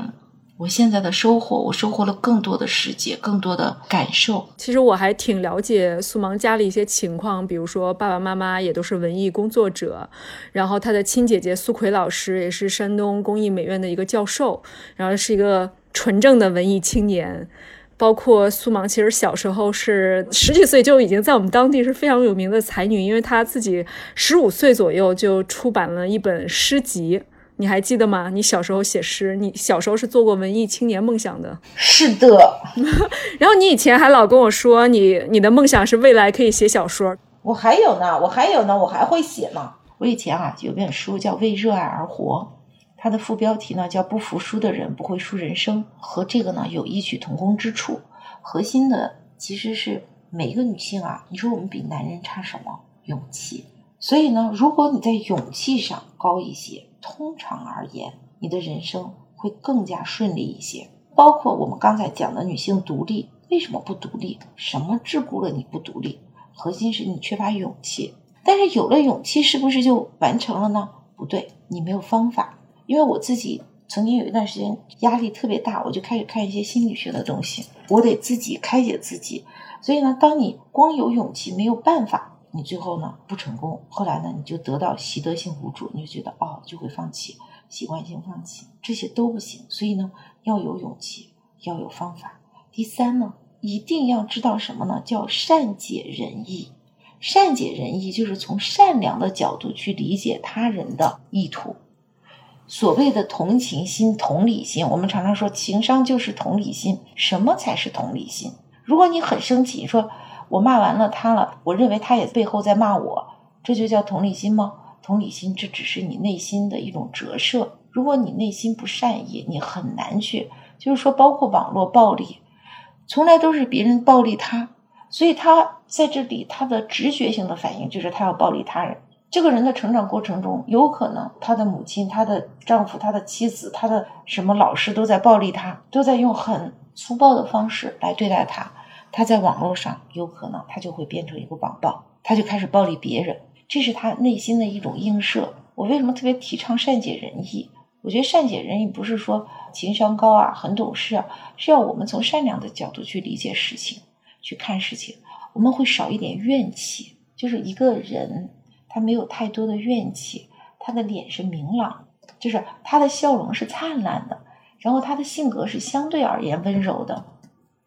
我现在的收获，我收获了更多的世界，更多的感受。其实我还挺了解苏芒家里一些情况，比如说爸爸妈妈也都是文艺工作者，然后他的亲姐姐苏奎老师也是山东工艺美院的一个教授，然后是一个纯正的文艺青年。包括苏芒，其实小时候是十几岁就已经在我们当地是非常有名的才女，因为她自己十五岁左右就出版了一本诗集。你还记得吗？你小时候写诗，你小时候是做过文艺青年梦想的。是的，然后你以前还老跟我说，你你的梦想是未来可以写小说。我还有呢，我还有呢，我还会写呢。我以前啊有本书叫《为热爱而活》，它的副标题呢叫“不服输的人不会输人生”，和这个呢有异曲同工之处。核心的其实是每一个女性啊，你说我们比男人差什么？勇气。所以呢，如果你在勇气上高一些。通常而言，你的人生会更加顺利一些。包括我们刚才讲的女性独立，为什么不独立？什么桎梏了你不独立？核心是你缺乏勇气。但是有了勇气，是不是就完成了呢？不对，你没有方法。因为我自己曾经有一段时间压力特别大，我就开始看一些心理学的东西，我得自己开解自己。所以呢，当你光有勇气没有办法。你最后呢不成功，后来呢你就得到习得性无助，你就觉得哦就会放弃，习惯性放弃，这些都不行。所以呢要有勇气，要有方法。第三呢一定要知道什么呢？叫善解人意。善解人意就是从善良的角度去理解他人的意图。所谓的同情心、同理心，我们常常说情商就是同理心。什么才是同理心？如果你很生气，你说。我骂完了他了，我认为他也背后在骂我，这就叫同理心吗？同理心这只是你内心的一种折射。如果你内心不善意，你很难去，就是说，包括网络暴力，从来都是别人暴力他，所以他在这里他的直觉性的反应就是他要暴力他人。这个人的成长过程中，有可能他的母亲、他的丈夫、他的妻子、他的什么老师都在暴力他，都在用很粗暴的方式来对待他。他在网络上有可能，他就会变成一个网暴，他就开始暴力别人，这是他内心的一种映射。我为什么特别提倡善解人意？我觉得善解人意不是说情商高啊，很懂事啊，是要我们从善良的角度去理解事情，去看事情，我们会少一点怨气。就是一个人，他没有太多的怨气，他的脸是明朗，就是他的笑容是灿烂的，然后他的性格是相对而言温柔的。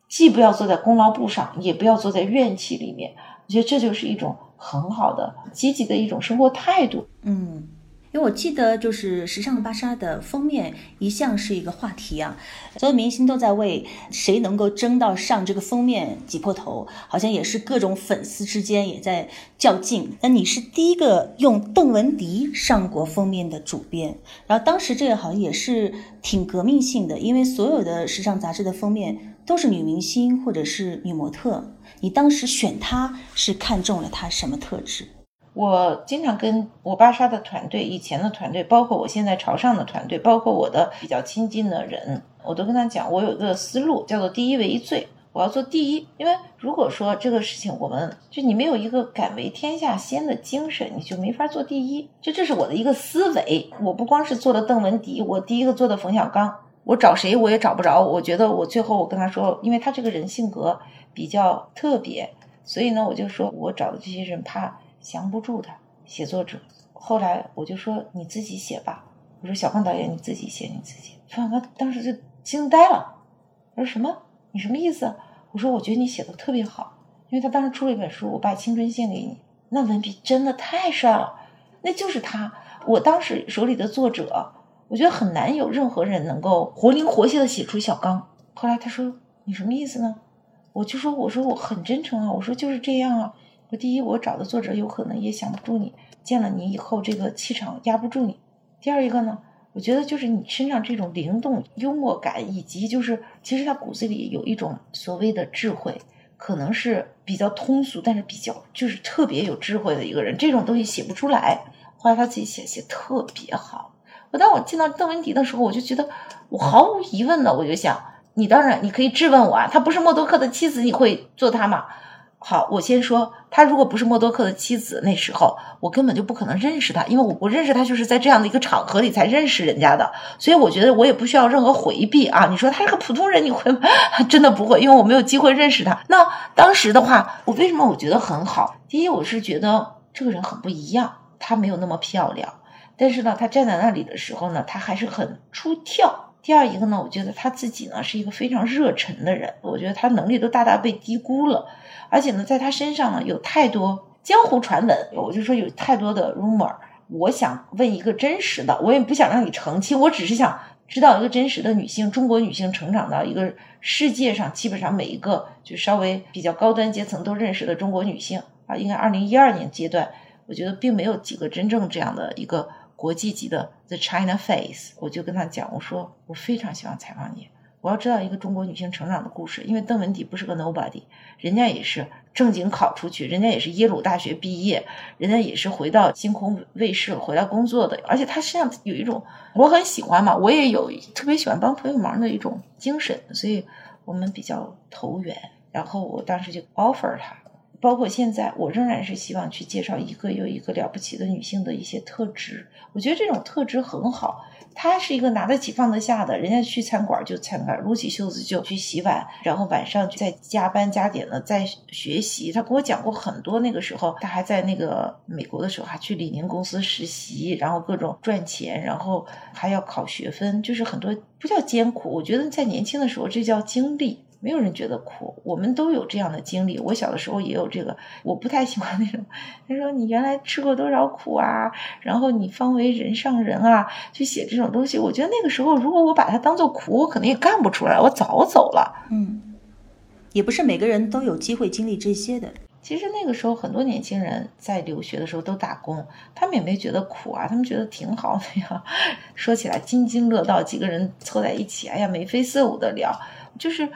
既不要坐在功劳簿上，也不要坐在怨气里面。我觉得这就是一种很好的、积极的一种生活态度。嗯，因为我记得就是《时尚芭莎》的封面一向是一个话题啊，所有明星都在为谁能够争到上这个封面挤破头，好像也是各种粉丝之间也在较劲。那你是第一个用邓文迪上过封面的主编，然后当时这个好像也是挺革命性的，因为所有的时尚杂志的封面。都是女明星或者是女模特，你当时选她是看中了她什么特质？我经常跟我芭莎的团队、以前的团队，包括我现在朝上的团队，包括我的比较亲近的人，我都跟他讲，我有一个思路，叫做第一为最。我要做第一，因为如果说这个事情，我们就你没有一个敢为天下先的精神，你就没法做第一。就这是我的一个思维。我不光是做了邓文迪，我第一个做的冯小刚，我找谁我也找不着。我觉得我最后我跟他说，因为他这个人性格比较特别，所以呢，我就说我找的这些人怕降不住他写作者。后来我就说你自己写吧，我说小胖导演你自己写你自己。冯小刚当时就惊呆了，他说什么？你什么意思？我说，我觉得你写的特别好，因为他当时出了一本书，我把青春献给你，那文笔真的太帅了，那就是他。我当时手里的作者，我觉得很难有任何人能够活灵活现的写出小刚。后来他说，你什么意思呢？我就说，我说我很真诚啊，我说就是这样啊。我第一，我找的作者有可能也想不住你，见了你以后这个气场压不住你。第二一个呢？我觉得就是你身上这种灵动、幽默感，以及就是其实他骨子里有一种所谓的智慧，可能是比较通俗，但是比较就是特别有智慧的一个人。这种东西写不出来，后来他自己写写特别好。我当我见到邓文迪的时候，我就觉得我毫无疑问的，我就想，你当然你可以质问我啊，她不是默多克的妻子，你会做她吗？好，我先说，他如果不是默多克的妻子，那时候我根本就不可能认识他，因为我我认识他就是在这样的一个场合里才认识人家的，所以我觉得我也不需要任何回避啊。你说他是个普通人，你会吗？真的不会，因为我没有机会认识他。那当时的话，我为什么我觉得很好？第一，我是觉得这个人很不一样，他没有那么漂亮，但是呢，他站在那里的时候呢，他还是很出挑。第二一个呢，我觉得他自己呢是一个非常热忱的人，我觉得他能力都大大被低估了。而且呢，在他身上呢有太多江湖传闻，我就说有太多的 rumor。我想问一个真实的，我也不想让你澄清，我只是想知道一个真实的女性，中国女性成长到一个世界上基本上每一个就稍微比较高端阶层都认识的中国女性啊，应该二零一二年阶段，我觉得并没有几个真正这样的一个国际级的 the China face。我就跟他讲，我说我非常喜欢采访你。我要知道一个中国女性成长的故事，因为邓文迪不是个 nobody，人家也是正经考出去，人家也是耶鲁大学毕业，人家也是回到星空卫视回来工作的，而且她身上有一种我很喜欢嘛，我也有特别喜欢帮朋友忙的一种精神，所以我们比较投缘。然后我当时就 offer 她，包括现在我仍然是希望去介绍一个又一个了不起的女性的一些特质，我觉得这种特质很好。她是一个拿得起放得下的，人家去餐馆就餐馆，撸起袖子就去洗碗，然后晚上再加班加点的在学习。她给我讲过很多，那个时候她还在那个美国的时候，还去李宁公司实习，然后各种赚钱，然后还要考学分，就是很多不叫艰苦，我觉得在年轻的时候这叫经历。没有人觉得苦，我们都有这样的经历。我小的时候也有这个，我不太喜欢那种。他说你原来吃过多少苦啊？然后你方为人上人啊，去写这种东西。我觉得那个时候，如果我把它当做苦，我可能也干不出来，我早走了。嗯，也不是每个人都有机会经历这些的。其实那个时候，很多年轻人在留学的时候都打工，他们也没觉得苦啊，他们觉得挺好的呀。说起来津津乐道，几个人凑在一起，哎呀，眉飞色舞的聊，就是。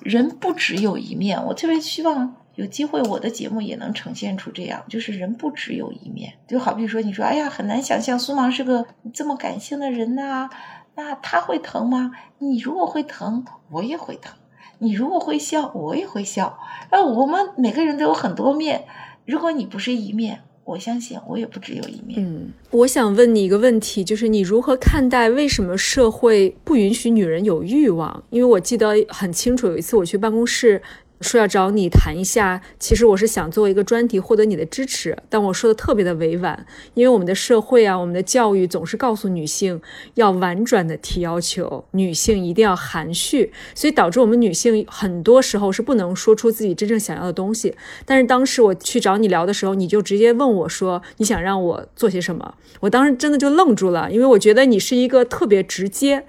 人不只有一面，我特别希望有机会，我的节目也能呈现出这样，就是人不只有一面。就好比说，你说，哎呀，很难想象苏芒是个这么感性的人呐，那他会疼吗？你如果会疼，我也会疼；你如果会笑，我也会笑。那我们每个人都有很多面，如果你不是一面。我相信我也不只有一面。嗯，我想问你一个问题，就是你如何看待为什么社会不允许女人有欲望？因为我记得很清楚，有一次我去办公室。说要找你谈一下，其实我是想做一个专题，获得你的支持。但我说的特别的委婉，因为我们的社会啊，我们的教育总是告诉女性要婉转的提要求，女性一定要含蓄，所以导致我们女性很多时候是不能说出自己真正想要的东西。但是当时我去找你聊的时候，你就直接问我说你想让我做些什么？我当时真的就愣住了，因为我觉得你是一个特别直接，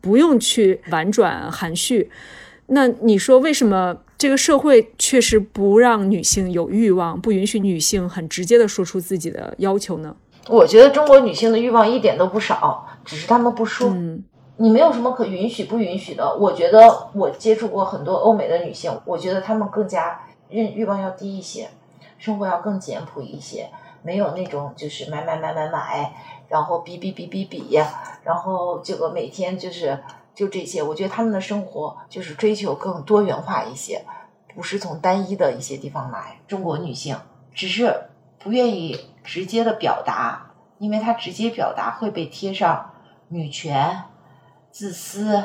不用去婉转含蓄。那你说为什么？这个社会确实不让女性有欲望，不允许女性很直接的说出自己的要求呢。我觉得中国女性的欲望一点都不少，只是她们不说。嗯，你没有什么可允许不允许的。我觉得我接触过很多欧美的女性，我觉得她们更加欲欲望要低一些，生活要更简朴一些。没有那种就是买买买买买，然后比比比比比，然后这个每天就是就这些。我觉得他们的生活就是追求更多元化一些，不是从单一的一些地方来。中国女性只是不愿意直接的表达，因为她直接表达会被贴上女权、自私、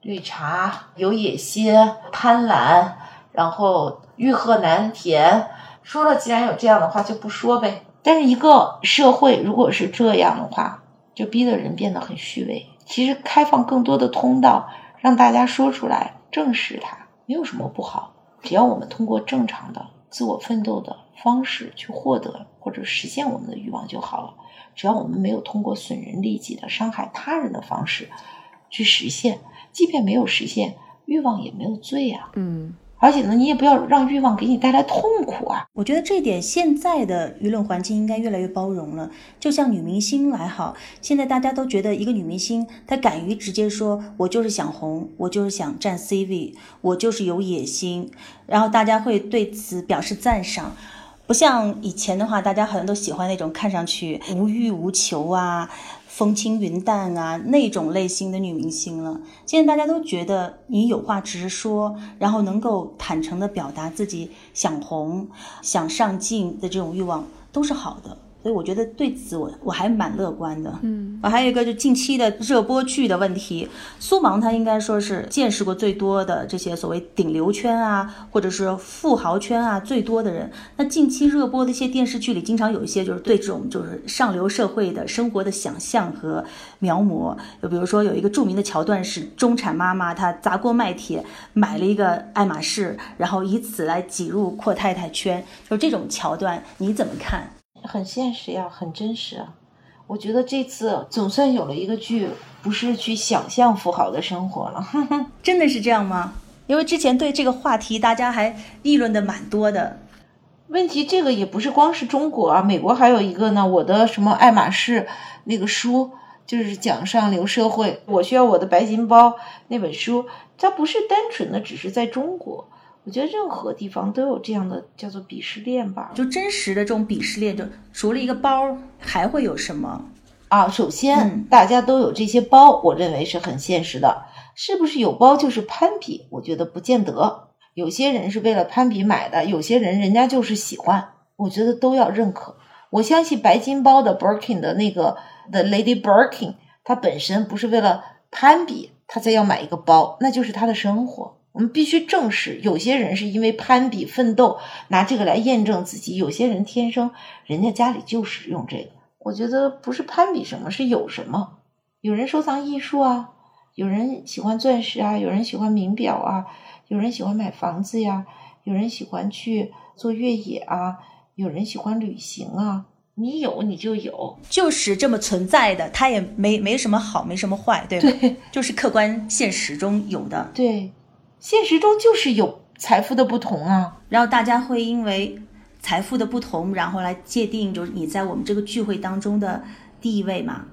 绿茶、有野心、贪婪，然后欲壑难填。说了，既然有这样的话，就不说呗。但是一个社会如果是这样的话，就逼得人变得很虚伪。其实开放更多的通道，让大家说出来，正视它，没有什么不好。只要我们通过正常的自我奋斗的方式去获得或者实现我们的欲望就好了。只要我们没有通过损人利己的伤害他人的方式去实现，即便没有实现，欲望也没有罪啊。嗯。而且呢，你也不要让欲望给你带来痛苦啊！我觉得这点现在的舆论环境应该越来越包容了。就像女明星来好，现在大家都觉得一个女明星她敢于直接说“我就是想红，我就是想占 C 位，我就是有野心”，然后大家会对此表示赞赏。不像以前的话，大家好像都喜欢那种看上去无欲无求啊。风轻云淡啊，那种类型的女明星了。现在大家都觉得你有话直说，然后能够坦诚的表达自己想红、想上镜的这种欲望，都是好的。所以我觉得对此我我还蛮乐观的。嗯，我还有一个就近期的热播剧的问题，苏芒她应该说是见识过最多的这些所谓顶流圈啊，或者是富豪圈啊最多的人。那近期热播的一些电视剧里，经常有一些就是对这种就是上流社会的生活的想象和描摹。就比如说有一个著名的桥段是中产妈妈她砸锅卖铁买了一个爱马仕，然后以此来挤入阔太太圈，就这种桥段你怎么看？很现实呀，很真实啊！我觉得这次总算有了一个剧，不是去想象富豪的生活了。真的是这样吗？因为之前对这个话题大家还议论的蛮多的。问题这个也不是光是中国啊，美国还有一个呢。我的什么爱马仕那个书，就是讲上流社会。我需要我的白金包那本书，它不是单纯的只是在中国。我觉得任何地方都有这样的叫做鄙视链吧，就真实的这种鄙视链，就除了一个包，还会有什么啊？首先，大家都有这些包，我认为是很现实的。是不是有包就是攀比？我觉得不见得。有些人是为了攀比买的，有些人人家就是喜欢，我觉得都要认可。我相信白金包的 Birkin 的那个的 Lady Birkin，它本身不是为了攀比，他才要买一个包，那就是他的生活。我们必须正视，有些人是因为攀比奋斗，拿这个来验证自己；有些人天生人家家里就是用这个。我觉得不是攀比什么，是有什么。有人收藏艺术啊，有人喜欢钻石啊，有人喜欢名表啊，有人喜欢买房子呀，有人喜欢去做越野啊，有人喜欢旅行啊。你有你就有，就是这么存在的，它也没没什么好，没什么坏，对吧？对，就是客观现实中有的。对。现实中就是有财富的不同啊，然后大家会因为财富的不同，然后来界定就是你在我们这个聚会当中的地位嘛。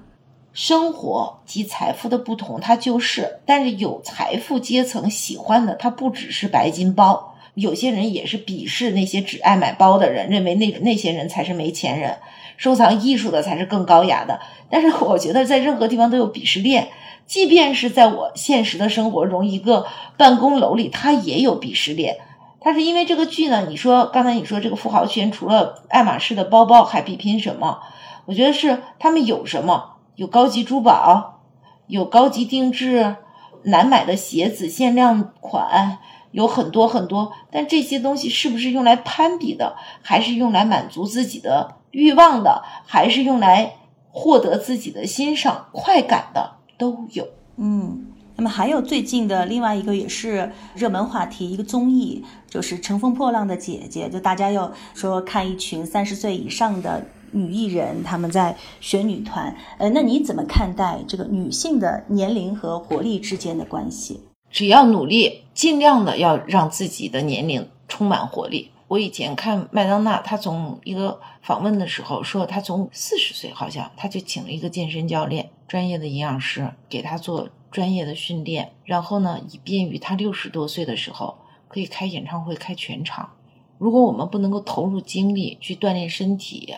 生活及财富的不同，它就是，但是有财富阶层喜欢的，它不只是白金包，有些人也是鄙视那些只爱买包的人，认为那那些人才是没钱人，收藏艺术的才是更高雅的。但是我觉得在任何地方都有鄙视链。即便是在我现实的生活中，一个办公楼里，它也有鄙视链。它是因为这个剧呢？你说刚才你说这个富豪圈除了爱马仕的包包，还比拼什么？我觉得是他们有什么？有高级珠宝，有高级定制，难买的鞋子、限量款，有很多很多。但这些东西是不是用来攀比的？还是用来满足自己的欲望的？还是用来获得自己的欣赏快感的？都有，嗯，那么还有最近的另外一个也是热门话题，一个综艺，就是《乘风破浪的姐姐》，就大家要说看一群三十岁以上的女艺人，他们在选女团，呃，那你怎么看待这个女性的年龄和活力之间的关系？只要努力，尽量的要让自己的年龄充满活力。我以前看麦当娜，她从一个访问的时候说，她从四十岁好像，她就请了一个健身教练，专业的营养师给她做专业的训练，然后呢，以便于她六十多岁的时候可以开演唱会、开全场。如果我们不能够投入精力去锻炼身体，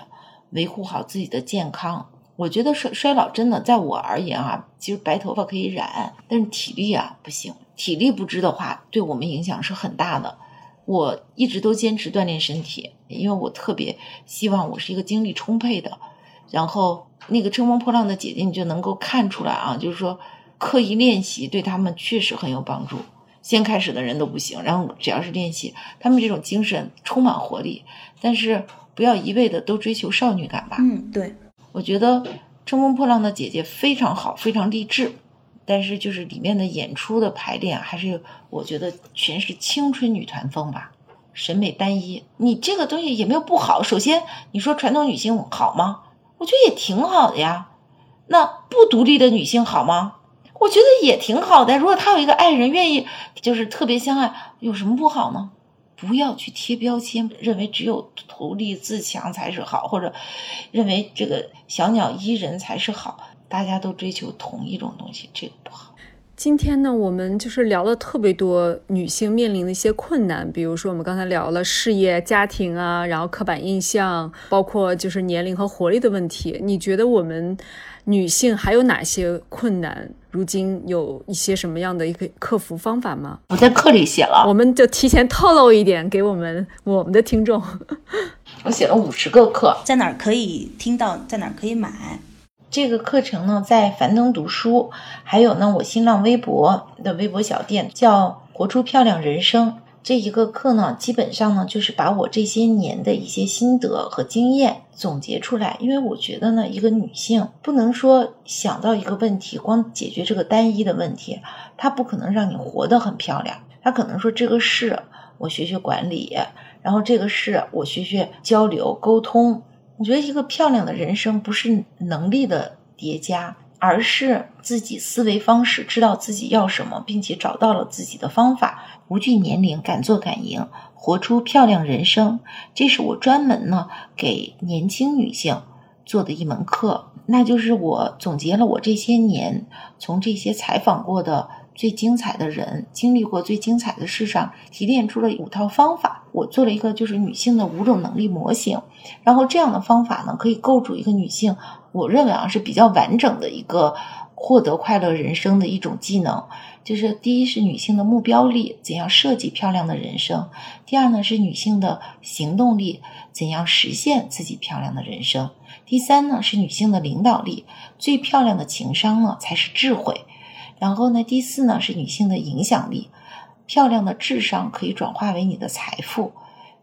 维护好自己的健康。我觉得衰衰老真的，在我而言啊，其实白头发可以染，但是体力啊不行。体力不支的话，对我们影响是很大的。我一直都坚持锻炼身体，因为我特别希望我是一个精力充沛的。然后那个乘风破浪的姐姐，你就能够看出来啊，就是说刻意练习对他们确实很有帮助。先开始的人都不行，然后只要是练习，他们这种精神充满活力。但是不要一味的都追求少女感吧。嗯，对。我觉得《乘风破浪的姐姐》非常好，非常励志，但是就是里面的演出的排练，还是我觉得全是青春女团风吧，审美单一。你这个东西也没有不好。首先，你说传统女性好吗？我觉得也挺好的呀。那不独立的女性好吗？我觉得也挺好的。如果她有一个爱人，愿意就是特别相爱，有什么不好呢？不要去贴标签，认为只有独立自强才是好，或者认为这个小鸟依人才是好。大家都追求同一种东西，这个不好。今天呢，我们就是聊了特别多女性面临的一些困难，比如说我们刚才聊了事业、家庭啊，然后刻板印象，包括就是年龄和活力的问题。你觉得我们女性还有哪些困难？如今有一些什么样的一个克服方法吗？我在课里写了，我们就提前透露一点给我们我们的听众。我写了五十个课，在哪儿可以听到？在哪儿可以买？这个课程呢，在樊登读书，还有呢，我新浪微博的微博小店叫“活出漂亮人生”。这一个课呢，基本上呢，就是把我这些年的一些心得和经验总结出来。因为我觉得呢，一个女性不能说想到一个问题，光解决这个单一的问题，她不可能让你活得很漂亮。她可能说这个事我学学管理，然后这个事我学学交流沟通。我觉得一个漂亮的人生不是能力的叠加，而是自己思维方式知道自己要什么，并且找到了自己的方法。无惧年龄，敢做敢赢，活出漂亮人生。这是我专门呢给年轻女性做的一门课，那就是我总结了我这些年从这些采访过的最精彩的人，经历过最精彩的事上提炼出了五套方法。我做了一个就是女性的五种能力模型，然后这样的方法呢可以构筑一个女性，我认为啊是比较完整的一个获得快乐人生的一种技能。就是第一是女性的目标力，怎样设计漂亮的人生；第二呢是女性的行动力，怎样实现自己漂亮的人生；第三呢是女性的领导力，最漂亮的情商呢才是智慧；然后呢第四呢是女性的影响力，漂亮的智商可以转化为你的财富，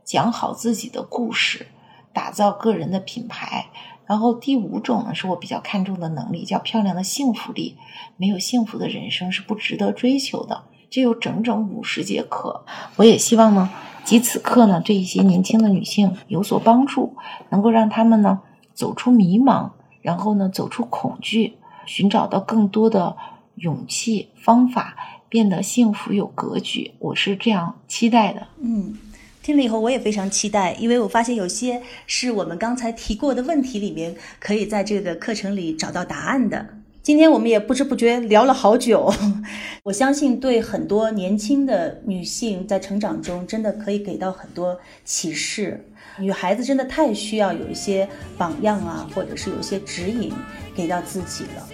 讲好自己的故事，打造个人的品牌。然后第五种呢，是我比较看重的能力，叫漂亮的幸福力。没有幸福的人生是不值得追求的。这有整整五十节课，我也希望呢，集此课呢，对一些年轻的女性有所帮助，能够让她们呢走出迷茫，然后呢走出恐惧，寻找到更多的勇气方法，变得幸福有格局。我是这样期待的。嗯。听了以后，我也非常期待，因为我发现有些是我们刚才提过的问题里面，可以在这个课程里找到答案的。今天我们也不知不觉聊了好久，我相信对很多年轻的女性在成长中，真的可以给到很多启示。女孩子真的太需要有一些榜样啊，或者是有一些指引给到自己了。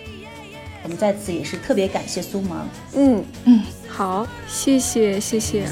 我们在此也是特别感谢苏芒，嗯嗯，好，谢谢，谢谢。